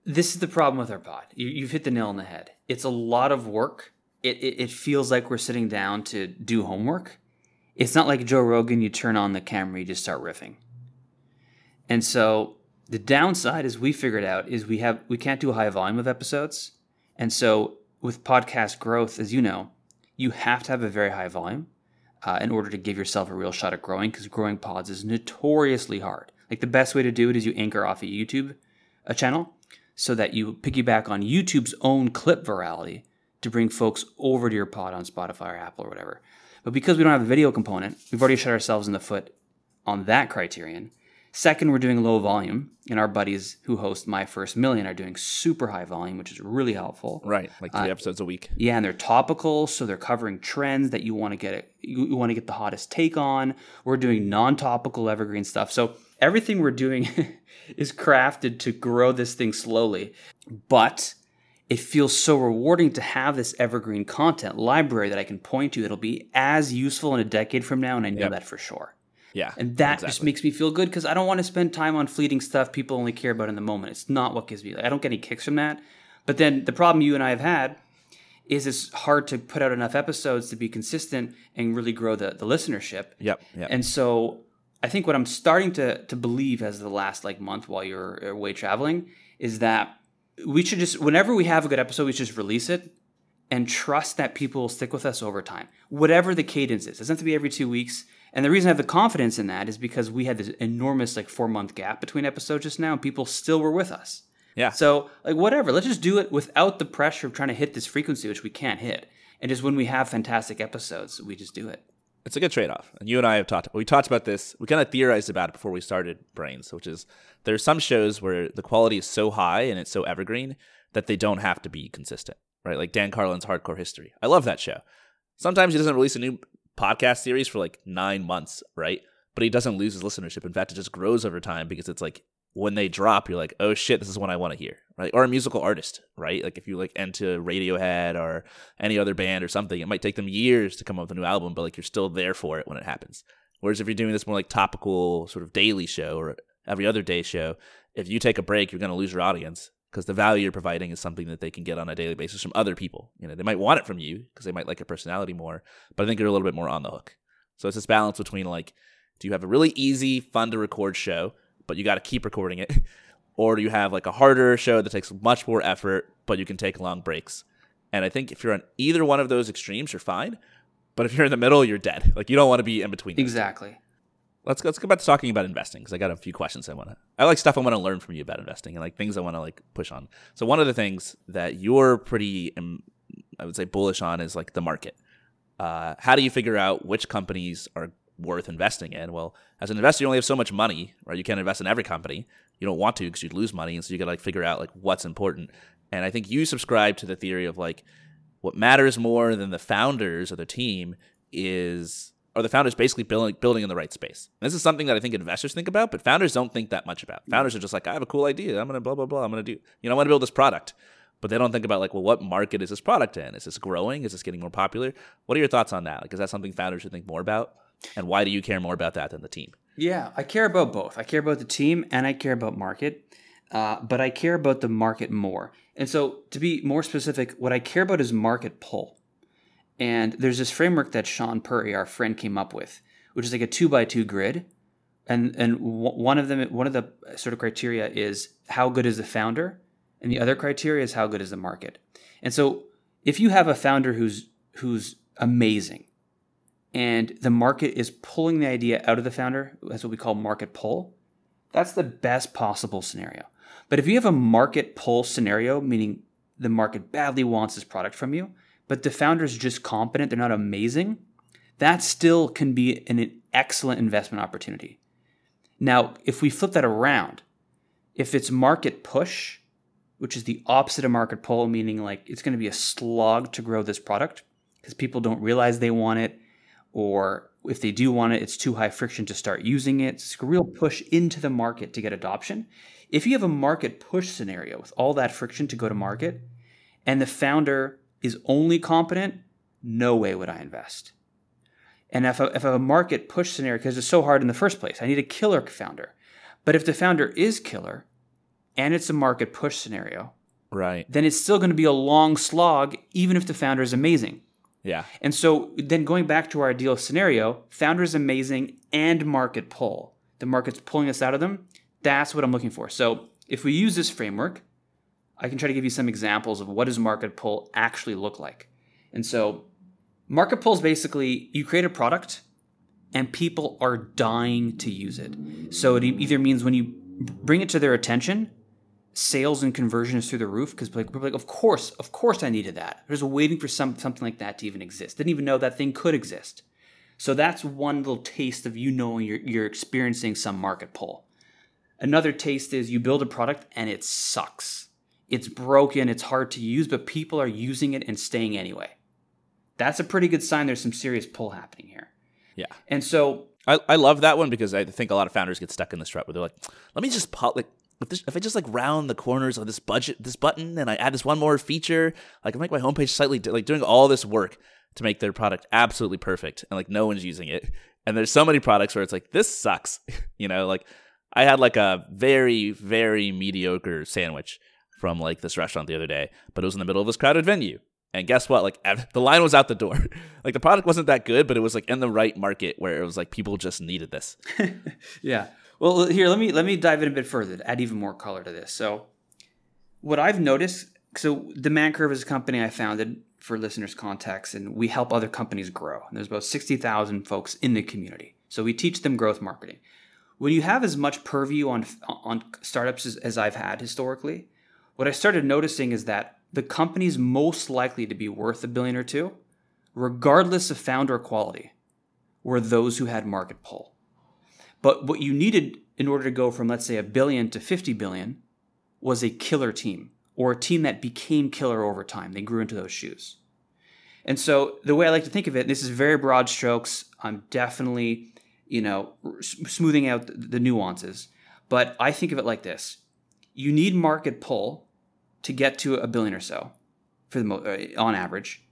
this is the problem with our pod. You, have hit the nail on the head. It's a lot of work. It, it, it feels like we're sitting down to do homework. It's not like Joe Rogan. You turn on the camera, you just start riffing. And so the downside is we figured out is we have we can't do a high volume of episodes, and so with podcast growth, as you know, you have to have a very high volume uh, in order to give yourself a real shot at growing. Because growing pods is notoriously hard. Like the best way to do it is you anchor off a YouTube a channel so that you piggyback on YouTube's own clip virality to bring folks over to your pod on Spotify or Apple or whatever. But because we don't have a video component, we've already shot ourselves in the foot on that criterion. Second, we're doing low volume, and our buddies who host My First Million are doing super high volume, which is really helpful. Right, like three uh, episodes a week. Yeah, and they're topical, so they're covering trends that you want to get you, you want to get the hottest take on. We're doing non-topical evergreen stuff. So everything we're doing is crafted to grow this thing slowly, but it feels so rewarding to have this evergreen content library that I can point to It'll be as useful in a decade from now, and I know yep. that for sure. Yeah. And that exactly. just makes me feel good because I don't want to spend time on fleeting stuff people only care about in the moment. It's not what gives me, like, I don't get any kicks from that. But then the problem you and I have had is it's hard to put out enough episodes to be consistent and really grow the, the listenership. Yep, yep. And so I think what I'm starting to, to believe as the last like month while you're away traveling is that we should just, whenever we have a good episode, we should just release it and trust that people will stick with us over time, whatever the cadence is. It doesn't have to be every two weeks. And the reason I have the confidence in that is because we had this enormous like four month gap between episodes just now, and people still were with us. Yeah. So like whatever, let's just do it without the pressure of trying to hit this frequency, which we can't hit. And just when we have fantastic episodes, we just do it. It's a good trade off. And you and I have talked we talked about this. We kind of theorized about it before we started Brains, which is there's some shows where the quality is so high and it's so evergreen that they don't have to be consistent. Right? Like Dan Carlin's Hardcore History. I love that show. Sometimes he doesn't release a new podcast series for like nine months, right? But he doesn't lose his listenership. In fact, it just grows over time because it's like when they drop, you're like, oh shit, this is what I want to hear, right? Or a musical artist, right? Like if you like into Radiohead or any other band or something, it might take them years to come up with a new album, but like you're still there for it when it happens. Whereas if you're doing this more like topical sort of daily show or every other day show, if you take a break, you're going to lose your audience because the value you're providing is something that they can get on a daily basis from other people. You know, they might want it from you because they might like your personality more, but I think you're a little bit more on the hook. So it's this balance between like, do you have a really easy, fun to record show, but you got to keep recording it, or do you have like a harder show that takes much more effort, but you can take long breaks? And I think if you're on either one of those extremes, you're fine. But if you're in the middle, you're dead. Like you don't want to be in between. Exactly let's let's go back to talking about investing because I got a few questions I want to. I like stuff I want to learn from you about investing and like things I want to like push on. So one of the things that you're pretty, um, I would say, bullish on is like the market. Uh, how do you figure out which companies are worth investing in? Well, as an investor, you only have so much money, right? You can't invest in every company. You don't want to because you'd lose money, and so you got to like figure out like what's important. And I think you subscribe to the theory of like what matters more than the founders or the team is are the founders basically building building in the right space? And this is something that I think investors think about, but founders don't think that much about. Founders are just like, I have a cool idea. I'm gonna blah blah blah. I'm gonna do, you know, I want to build this product. but they don't think about like, well, what market is this product in? Is this growing? Is this getting more popular? What are your thoughts on that? Like, is that something founders should think more about? And why do you care more about that than the team? Yeah, I care about both. I care about the team and I care about market, uh, but I care about the market more. And so, to be more specific, what I care about is market pull. And there's this framework that Shaan Puri, our friend, came up with, which is like a two by two grid. And and one of them, one of the sort of criteria is how good is the founder, and the other criteria is how good is the market. And so, if you have a founder who's who's amazing, and the market is pulling the idea out of the founder, that's what we call market pull. That's the best possible scenario. But if you have a market pull scenario, meaning the market badly wants this product from you, but the founder is just competent, they're not amazing, that still can be an excellent investment opportunity. Now, if we flip that around, if it's market push, which is the opposite of market pull, meaning like it's going to be a slog to grow this product because people don't realize they want it, or if they do want it, it's too high friction to start using it. It's a real push into the market to get adoption. If you have a market push scenario with all that friction to go to market, and the founder is only competent, no way would I invest. And if I, if I have a market push scenario, because it's so hard in the first place, I need a killer founder. But if the founder is killer and it's a market push scenario, right, then it's still going to be a long slog, even if the founder is amazing. Yeah. And so then going back to our ideal scenario, founder is amazing and market pull. The market's pulling us out of them. That's what I'm looking for. So if we use this framework, I can try to give you some examples of what does market pull actually look like. And so market pull is basically you create a product and people are dying to use it. So it either means when you bring it to their attention, sales and conversion is through the roof because like, like, of course, of course I needed that. I was waiting for some something like that to even exist. Didn't even know that thing could exist. So that's one little taste of you knowing you're, you're experiencing some market pull. Another taste is you build a product and it sucks it's broken, it's hard to use, but people are using it and staying anyway. That's a pretty good sign there's some serious pull happening here. Yeah. And so I, I love that one because I think a lot of founders get stuck in this trap where they're like, let me just pop like if, this, if I just like round the corners of this budget this button and I add this one more feature, like I make my homepage slightly like doing all this work to make their product absolutely perfect and like no one's using it. And there's so many products where it's like this sucks, you know, like I had like a very very mediocre sandwich from like this restaurant the other day, but it was in the middle of this crowded venue. And guess what? Like the line was out the door. like the product wasn't that good, but it was like in the right market where it was like people just needed this. yeah. Well, here let me let me dive in a bit further to add even more color to this. So, what I've noticed, so Demand Curve is a company I founded for listeners' context, and we help other companies grow. And there's about sixty thousand folks in the community, so we teach them growth marketing. When you have as much purview on on startups as, as I've had historically, what I started noticing is that the companies most likely to be worth a billion or two, regardless of founder quality, were those who had market pull. But what you needed in order to go from, let's say, a billion to 50 billion was a killer team or a team that became killer over time. They grew into those shoes. And so the way I like to think of it, this is very broad strokes. I'm definitely, you know, smoothing out the nuances. But I think of it like this you need market pull to get to a billion or so for the mo- uh, on average.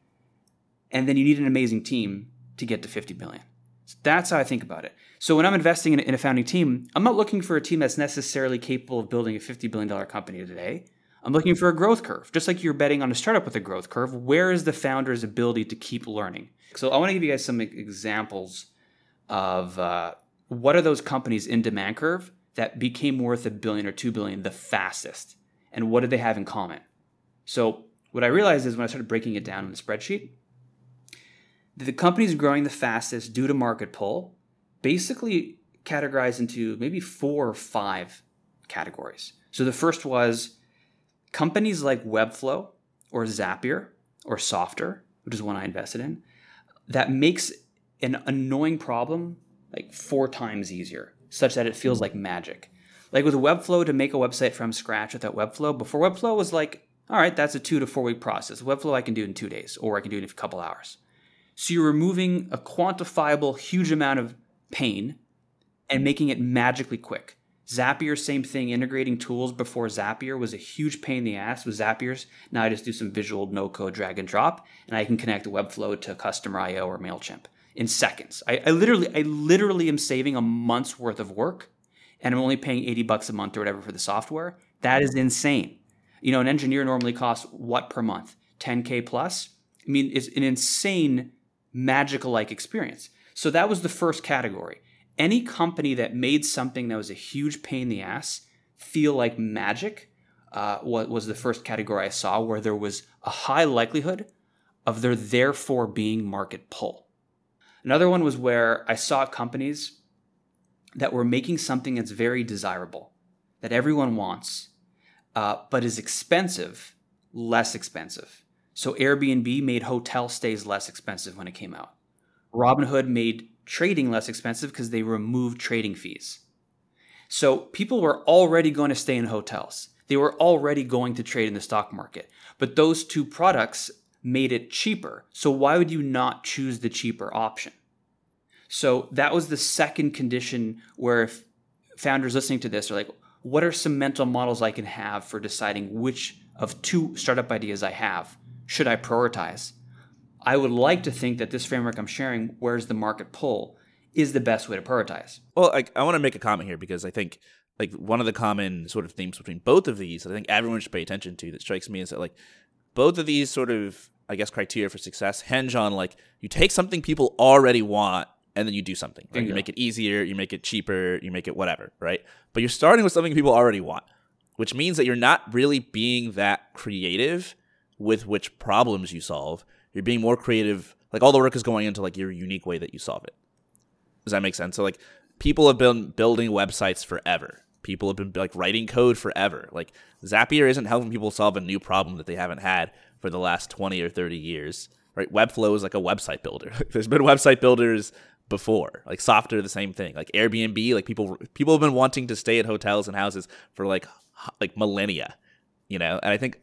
And then you need an amazing team to get to 50 billion. So that's how i think about it. So when i'm investing in a, in a founding team i'm not looking for a team that's necessarily capable of building a 50 billion dollar company today. I'm looking for a growth curve. Just like you're betting on a startup with a growth curve where is the founder's ability to keep learning? So i want to give you guys some examples of uh, what are those companies in demand curve that became worth a billion or two billion the fastest. And what did they have in common? So, what I realized is when I started breaking it down in the spreadsheet, that the companies growing the fastest due to market pull basically categorized into maybe four or five categories. So, the first was companies like Webflow or Zapier or Softr, which is one I invested in, that makes an annoying problem like four times easier such that it feels hmm. like magic. Like with Webflow, to make a website from scratch without Webflow, before Webflow was like, all right, that's a two to four week process. Webflow I can do in two days, or I can do it in a couple hours. So you're removing a quantifiable, huge amount of pain and making it magically quick. Zapier, same thing. Integrating tools before Zapier was a huge pain in the ass with Zapier's. Now I just do some visual no code drag and drop, and I can connect Webflow to Customer.io or MailChimp in seconds. I, I literally, I literally am saving a month's worth of work, and I'm only paying 80 bucks a month or whatever for the software. That is insane. You know, an engineer normally costs what per month? 10K plus? I mean, it's an insane magical like experience. So that was the first category. Any company that made something that was a huge pain in the ass feel like magic uh, was the first category I saw where there was a high likelihood of there therefore being market pull. Another one was where I saw companies that were making something that's very desirable, that everyone wants, uh, but is expensive, less expensive. So Airbnb made hotel stays less expensive when it came out. Robinhood made trading less expensive because they removed trading fees. So people were already going to stay in hotels. They were already going to trade in the stock market. But those two products made it cheaper. So why would you not choose the cheaper option? So that was the second condition where if founders listening to this are like, what are some mental models I can have for deciding which of two startup ideas I have should I prioritize? I would like to think that this framework I'm sharing, where's the market pull, is the best way to prioritize. Well, I, I want to make a comment here because I think like one of the common sort of themes between both of these that I think everyone should pay attention to that strikes me is that like both of these sort of I guess criteria for success hinge on like you take something people already want and then you do something. Right? You make it easier, you make it cheaper, you make it whatever, right? But you're starting with something people already want, which means that you're not really being that creative with which problems you solve. You're being more creative. Like all the work is going into like your unique way that you solve it. Does that make sense? So like people have been building websites forever. People have been like writing code forever. Like Zapier isn't helping people solve a new problem that they haven't had for the last 20 or 30 years. Right? Webflow is like a website builder. There's been website builders before. Like Softr, the same thing. Like Airbnb, like people people have been wanting to stay at hotels and houses for like like millennia, you know. And I think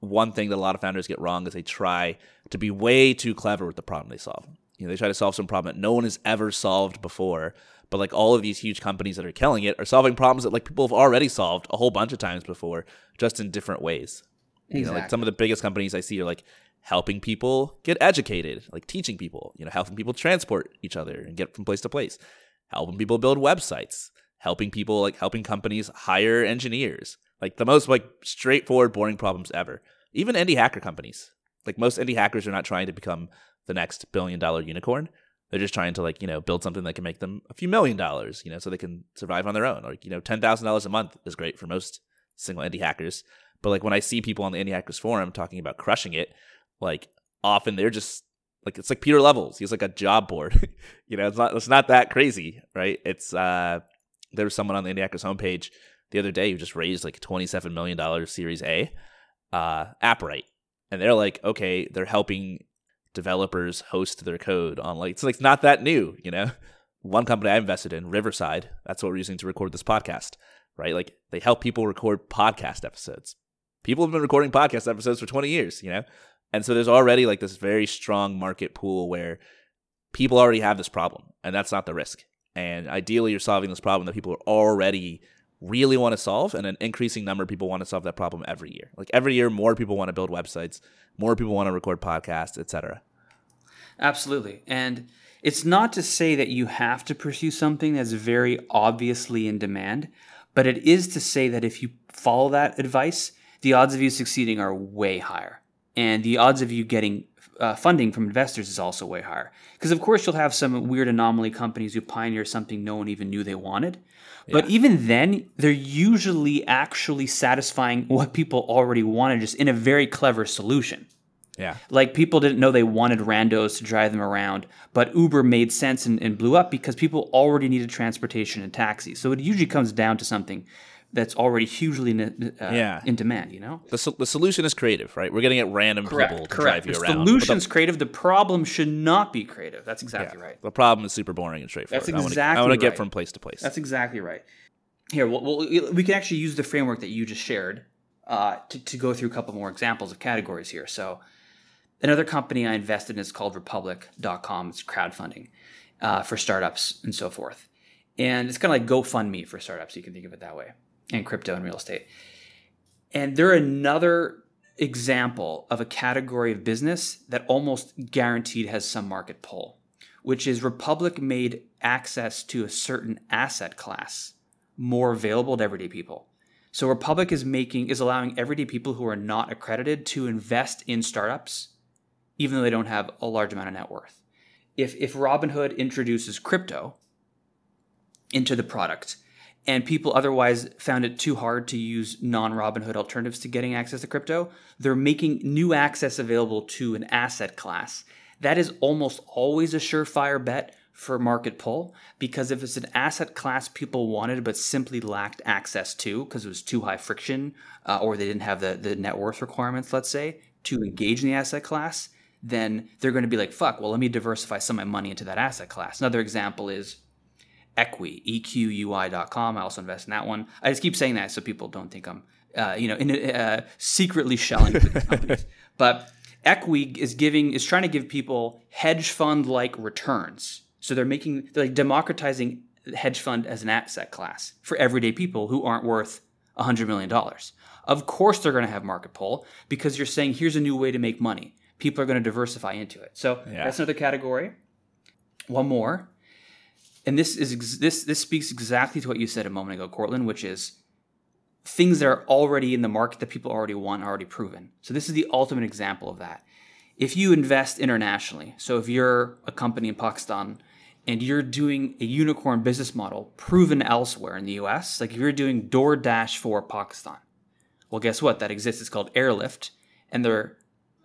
one thing that a lot of founders get wrong is they try to be way too clever with the problem they solve. You know, they try to solve some problem that no one has ever solved before. But like all of these huge companies that are killing it are solving problems that like people have already solved a whole bunch of times before, just in different ways. Exactly. You know, like some of the biggest companies I see are like helping people get educated, like teaching people, you know, helping people transport each other and get from place to place, helping people build websites, helping people like helping companies hire engineers. Like the most like straightforward boring problems ever. Even indie hacker companies. Like most indie hackers are not trying to become the next billion dollar unicorn. They're just trying to like, you know, build something that can make them a few million dollars, you know, so they can survive on their own. Like you know, $10,000 a month is great for most single indie hackers. But like when I see people on the indie hackers forum talking about crushing it, like often they're just like it's like Pieter Levels. He's like a job board. you know, it's not it's not that crazy, right? It's uh there was someone on the Indie Hackers homepage the other day who just raised like twenty seven million dollars Series A, uh, Appwrite, and they're like, okay, they're helping developers host their code on like it's like not that new, you know. One company I invested in, Riverside, that's what we're using to record this podcast, right? Like they help people record podcast episodes. People have been recording podcast episodes for 20 years, you know? And so there's already like this very strong market pull where people already have this problem, and that's not the risk. And ideally, you're solving this problem that people are already really want to solve, and an increasing number of people want to solve that problem every year. Like every year, more people want to build websites, more people want to record podcasts, etc. Absolutely, and it's not to say that you have to pursue something that's very obviously in demand, but it is to say that if you follow that advice, the odds of you succeeding are way higher and the odds of you getting uh, funding from investors is also way higher. Because of course you'll have some weird anomaly companies who pioneer something no one even knew they wanted, yeah. but even then they're usually actually satisfying what people already wanted, just in a very clever solution. Yeah. Like people didn't know they wanted randos to drive them around, but Uber made sense and, and blew up because people already needed transportation and taxis. So it usually comes down to something that's already hugely uh, yeah. in demand. You know, the, so- the solution is creative, right? We're getting at random correct, people to correct. drive you the around. solution is creative. The problem should not be creative. That's exactly yeah. right. The problem is super boring and straightforward. That's exactly. I want to get from place to place. That's exactly right. Here, well, we can actually use the framework that you just shared uh, to, to go through a couple more examples of categories here. So, another company I invested in is called Republic.com. It's crowdfunding uh, for startups and so forth. And it's kind of like GoFundMe for startups. You can think of it that way, and crypto and real estate. And they're another example of a category of business that almost guaranteed has some market pull, which is Republic made access to a certain asset class more available to everyday people. So Republic is making is allowing everyday people who are not accredited to invest in startups, even though they don't have a large amount of net worth. If if Robinhood introduces crypto into the product, and people otherwise found it too hard to use non Robinhood alternatives to getting access to crypto, they're making new access available to an asset class. That is almost always a surefire bet for market pull because if it's an asset class people wanted but simply lacked access to because it was too high friction uh, or they didn't have the, the net worth requirements, let's say, to engage in the asset class, then they're going to be like, fuck, well, let me diversify some of my money into that asset class. Another example is Equi, EQUI.com. I also invest in that one. I just keep saying that so people don't think I'm, uh, you know, in, uh, secretly shelling companies. But Equi is giving is trying to give people hedge fund like returns. So they're making they're like democratizing hedge fund as an asset class for everyday people who aren't worth $100 million. Of course, they're going to have market pull because you're saying here's a new way to make money. People are going to diversify into it. So yeah. that's another category. One more and this is this this speaks exactly to what you said a moment ago, Courtland, which is things that are already in the market that people already want, already proven. So this is the ultimate example of that. If you invest internationally, so if you're a company in Pakistan and you're doing a unicorn business model proven elsewhere in the US, like if you're doing DoorDash for Pakistan, well, guess what? That exists. It's called Airlift, and they're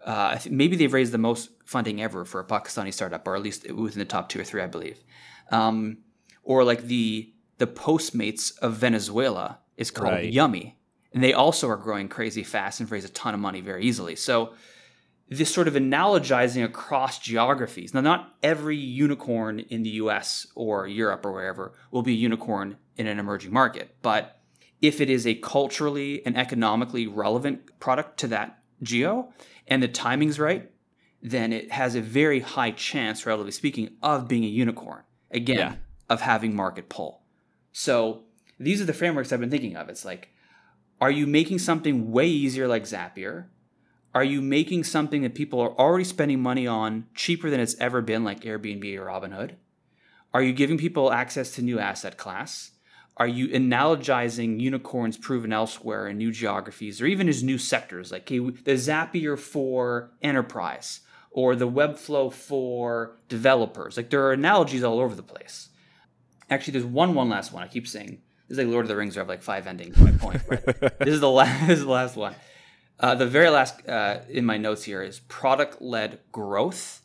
uh, maybe they've raised the most funding ever for a Pakistani startup, or at least within the top two or three, I believe um, or like the the Postmates of Venezuela is called right. Yummy, and they also are growing crazy fast and raise a ton of money very easily. So this sort of analogizing across geographies. Now, not every unicorn in the U.S. or Europe or wherever will be a unicorn in an emerging market, but if it is a culturally and economically relevant product to that geo and the timing's right, then it has a very high chance, relatively speaking, of being a unicorn again yeah. of having market pull. So these are the frameworks I've been thinking of. It's like, are you making something way easier like Zapier? Are you making something that people are already spending money on cheaper than it's ever been, like Airbnb or Robinhood? Are you giving people access to new asset class? Are you analogizing unicorns proven elsewhere in new geographies or even as new sectors, like the Zapier for enterprise? or the Webflow for developers. Like there are analogies all over the place. Actually, there's one one last one. I keep saying this is like Lord of the Rings. Where I have like five endings. My point. This is the last. This is the last one. Uh, the very last uh, in my notes here is product led growth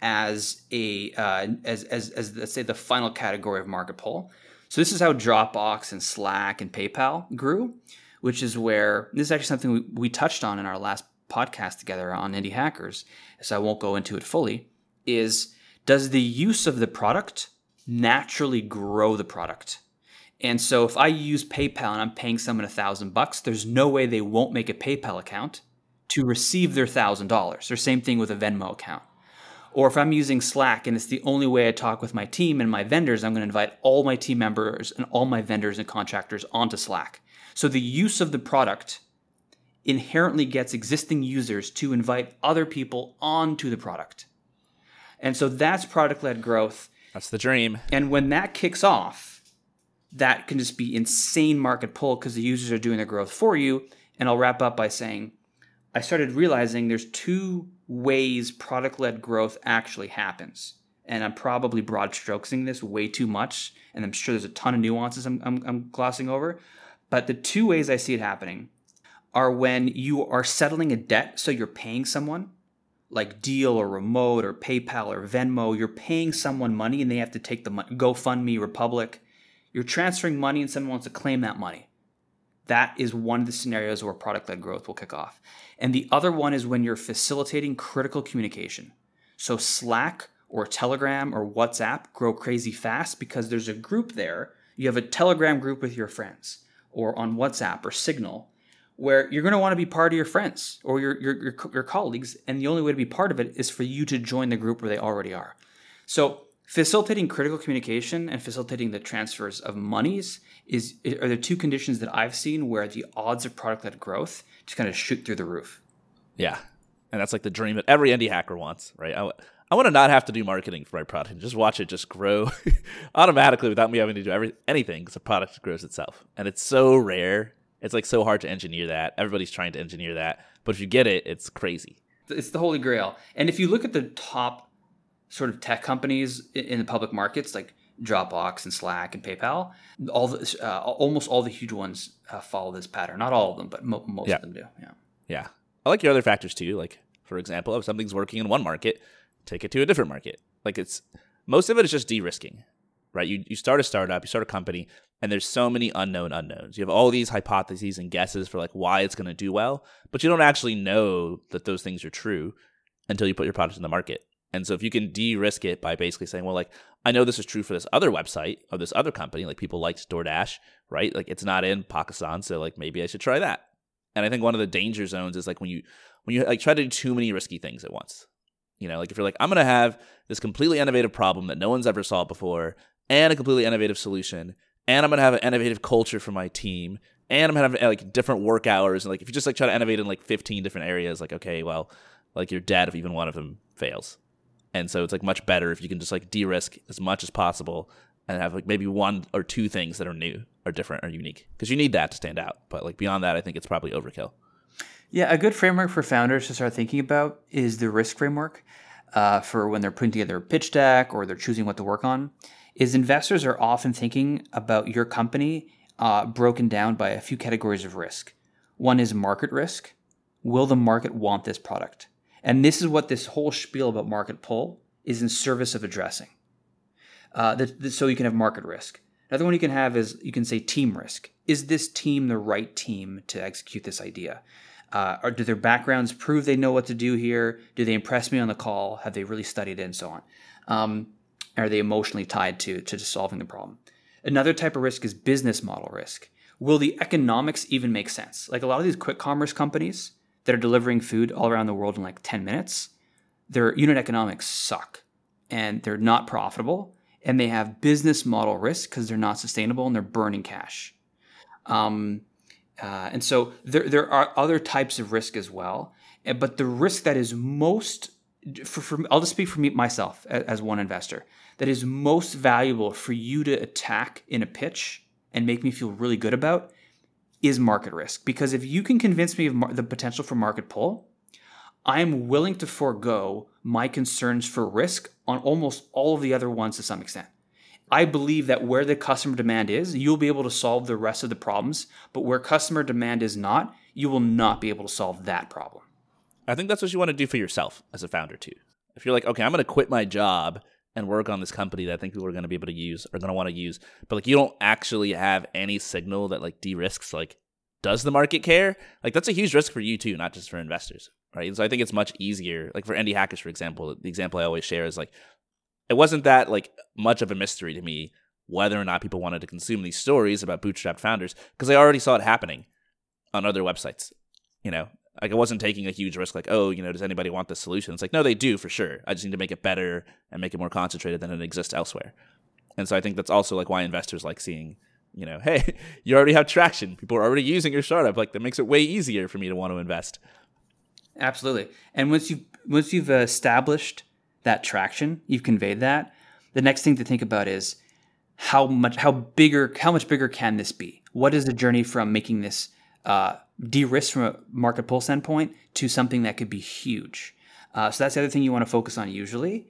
as a uh, as, as as let's say the final category of market pull. So this is how Dropbox and Slack and PayPal grew, which is where this is actually something we, we touched on in our last podcast together on Indie Hackers, so I won't go into it fully, is does the use of the product naturally grow the product? And so if I use PayPal and I'm paying someone a thousand bucks, there's no way they won't make a PayPal account to receive their thousand dollars. Or same thing with a Venmo account. Or if I'm using Slack and it's the only way I talk with my team and my vendors, I'm going to invite all my team members and all my vendors and contractors onto Slack. So the use of the product inherently gets existing users to invite other people onto the product. And so that's product led growth. That's the dream. And when that kicks off, that can just be insane market pull because the users are doing the growth for you. And I'll wrap up by saying I started realizing there's two ways product led growth actually happens. And I'm probably broad strokesing this way too much. And I'm sure there's a ton of nuances I'm, I'm, I'm glossing over. But the two ways I see it happening are when you are settling a debt, so you're paying someone, like Deel or Remote or PayPal or Venmo, you're paying someone money and they have to take the money, GoFundMe, Republic. You're transferring money and someone wants to claim that money. That is one of the scenarios where product led growth will kick off. And the other one is when you're facilitating critical communication. So Slack or Telegram or WhatsApp grow crazy fast because there's a group there. You have a Telegram group with your friends or on WhatsApp or Signal where you're going to want to be part of your friends or your, your, your, your, colleagues. And the only way to be part of it is for you to join the group where they already are. So facilitating critical communication and facilitating the transfers of monies is are there two conditions that I've seen where the odds of product led growth just kind of shoot through the roof. Yeah, and that's like the dream that every indie hacker wants, right? I, I want to not have to do marketing for my product and just watch it just grow automatically without me having to do every, anything because the product grows itself. And it's so rare. It's like so hard to engineer that. Everybody's trying to engineer that, but if you get it, it's crazy. It's the holy grail. And if you look at the top sort of tech companies in the public markets, like Dropbox and Slack and PayPal, all the, uh, almost all the huge ones uh, follow this pattern. Not all of them, but mo- most yeah. of them do. Yeah. Yeah. I like your other factors too. Like, for example, if something's working in one market, take it to a different market. Like, it's most of it is just de risking, right? You, you start a startup, you start a company, and there's so many unknown unknowns. You have all these hypotheses and guesses for like why it's going to do well, but you don't actually know that those things are true until you put your product in the market. And so if you can de-risk it by basically saying, well, like I know this is true for this other website or this other company, like people liked DoorDash, right? Like it's not in Pakistan, so like maybe I should try that. And I think one of the danger zones is like when you when you like try to do too many risky things at once. You know, like if you're like I'm to have this completely innovative problem that no one's ever solved before and a completely innovative solution and I'm to have an innovative culture for my team and I'm to have like different work hours and like if you just like try to innovate in like 15 different areas like okay, well, like you're dead if even one of them fails. And so it's like much better if you can just like de-risk as much as possible and have like maybe one or two things that are new or different or unique because you need that to stand out. But like beyond that, I think it's probably overkill. Yeah, a good framework for founders to start thinking about is the risk framework uh, for when they're putting together a pitch deck or they're choosing what to work on. Is investors are often thinking about your company uh, broken down by a few categories of risk. One is market risk. Will the market want this product? And this is what this whole spiel about market pull is in service of addressing. Uh, the, the, so you can have market risk. Another one you can have is you can say team risk. Is this team the right team to execute this idea? Uh, or do their backgrounds prove they know what to do here? Do they impress me on the call? Have they really studied it and so on? Um, are they emotionally tied to, to solving the problem? Another type of risk is business model risk. Will the economics even make sense? Like a lot of these quick commerce companies, that are delivering food all around the world in like 10 minutes, their unit economics suck and they're not profitable and they have business model risk because they're not sustainable and they're burning cash. Um, uh, and so there, there are other types of risk as well. Eh, but the risk that is most, for, for I'll just speak for me myself as, as one investor, that is most valuable for you to attack in a pitch and make me feel really good about is market risk. Because if you can convince me of mar- the potential for market pull, I am willing to forego my concerns for risk on almost all of the other ones to some extent. I believe that where the customer demand is, you'll be able to solve the rest of the problems, but where customer demand is not, you will not be able to solve that problem. I think that's what you want to do for yourself as a founder too. If you're like, okay, I'm going to quit my job and work on this company that I think people are going to be able to use or going to want to use. But like you don't actually have any signal that like de-risks like does the market care? Like that's a huge risk for you too, not just for investors, right? And so I think it's much easier. Like for indie hackers, for example, the example I always share is like it wasn't that like much of a mystery to me whether or not people wanted to consume these stories about bootstrapped founders because I already saw it happening on other websites. You know, like I wasn't taking a huge risk, like, oh, you know, does anybody want this solution? It's like, no, they do for sure. I just need to make it better and make it more concentrated than it exists elsewhere. And so I think that's also like why investors like seeing, you know, hey, you already have traction. People are already using your startup. Like that makes it way easier for me to want to invest. Absolutely. And once you once you've uh, established that traction, you've conveyed that. The next thing to think about is how much how bigger how much bigger can this be? What is the journey from making this uh, de-risk from a market pull standpoint to something that could be huge. Uh, so that's the other thing you want to focus on usually.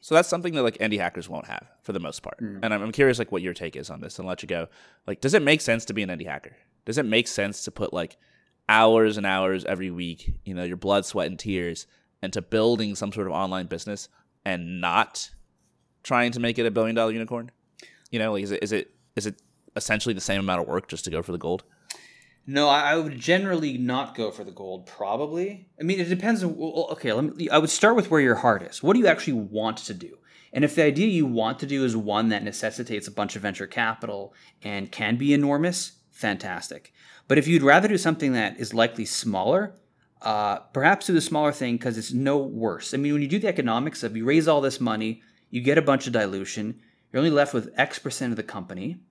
So that's something that like indie hackers won't have for the most part. Mm. And I'm, I'm curious like what your take is on this and let you go. Like, does it make sense to be an indie hacker? Does it make sense to put like hours and hours every week, you know, your blood, sweat, and tears into building some sort of online business and not trying to make it a billion dollar unicorn? You know, like is it is it is it essentially the same amount of work just to go for the gold? No, I, would generally not go for the gold. Probably. I mean, it depends. On, well, okay, let me. I would start with where your heart is. What do you actually want to do? And if the idea you want to do is one that necessitates a bunch of venture capital and can be enormous, fantastic. But if you'd rather do something that is likely smaller, uh, perhaps do the smaller thing because it's no worse. I mean, when you do the economics of you raise all this money, you get a bunch of dilution, you're only left with X percent of the company,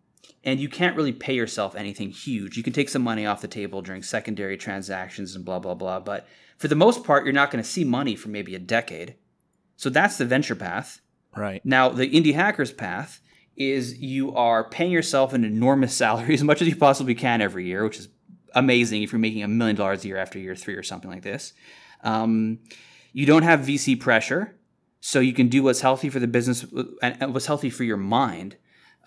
and you can't really pay yourself anything huge. You can take some money off the table during secondary transactions and blah, blah, blah. But for the most part, you're not going to see money for maybe a decade. So that's the venture path. Right. Now, the indie hackers path is you are paying yourself an enormous salary as much as you possibly can every year, which is amazing if you're making a million dollars a year after year three or something like this. Um, you don't have VC pressure, so you can do what's healthy for the business and what's healthy for your mind.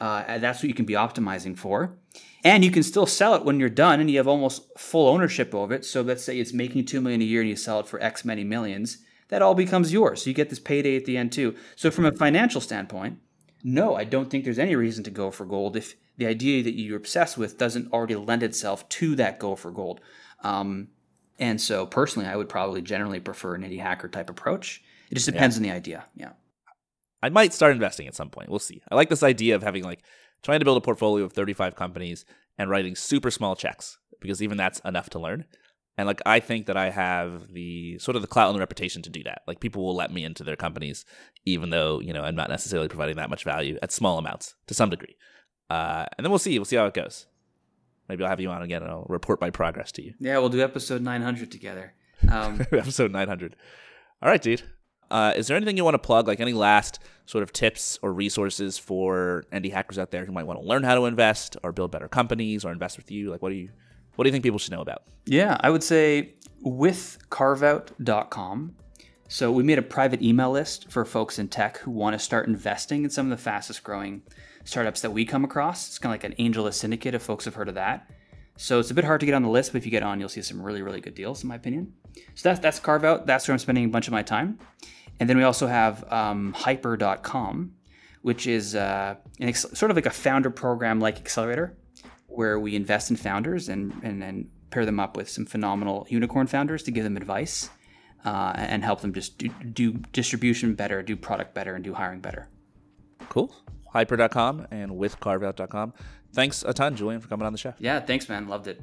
Uh, and that's what you can be optimizing for. And you can still sell it when you're done and you have almost full ownership of it. So let's say it's making two million a year and you sell it for X many millions. That all becomes yours. So you get this payday at the end too. So from a financial standpoint, no, I don't think there's any reason to go for gold if the idea that you're obsessed with doesn't already lend itself to that go for gold. Um, and so personally, I would probably generally prefer an indie hacker type approach. It just depends yeah. on the idea. Yeah. I might start investing at some point. We'll see. I like this idea of having like trying to build a portfolio of 35 companies and writing super small checks because even that's enough to learn. And like I think that I have the sort of the clout and the reputation to do that. Like people will let me into their companies, even though you know I'm not necessarily providing that much value at small amounts to some degree. Uh, and then we'll see. We'll see how it goes. Maybe I'll have you on again and I'll report my progress to you. Yeah, we'll do episode 900 together. Um, episode 900. All right, dude. Uh, is there anything you want to plug, like any last sort of tips or resources for indie hackers out there who might want to learn how to invest or build better companies or invest with you? Like, what do you what do you think people should know about? Yeah, I would say with carveout.com. So we made a private email list for folks in tech who want to start investing in some of the fastest growing startups that we come across. It's kind of like an AngelList syndicate if folks have heard of that. So it's a bit hard to get on the list, but if you get on, you'll see some really, really good deals, in my opinion. So that's that's Carveout. That's where I'm spending a bunch of my time. And then we also have um, hyper.com, which is uh, ex- sort of like a founder program like Accelerator, where we invest in founders and, and, and, pair them up with some phenomenal unicorn founders to give them advice uh, and help them just do, do distribution better, do product better, and do hiring better. Cool. Hyper.com and with carveout.com. Thanks a ton, Julian, for coming on the show. Yeah, thanks, man. Loved it.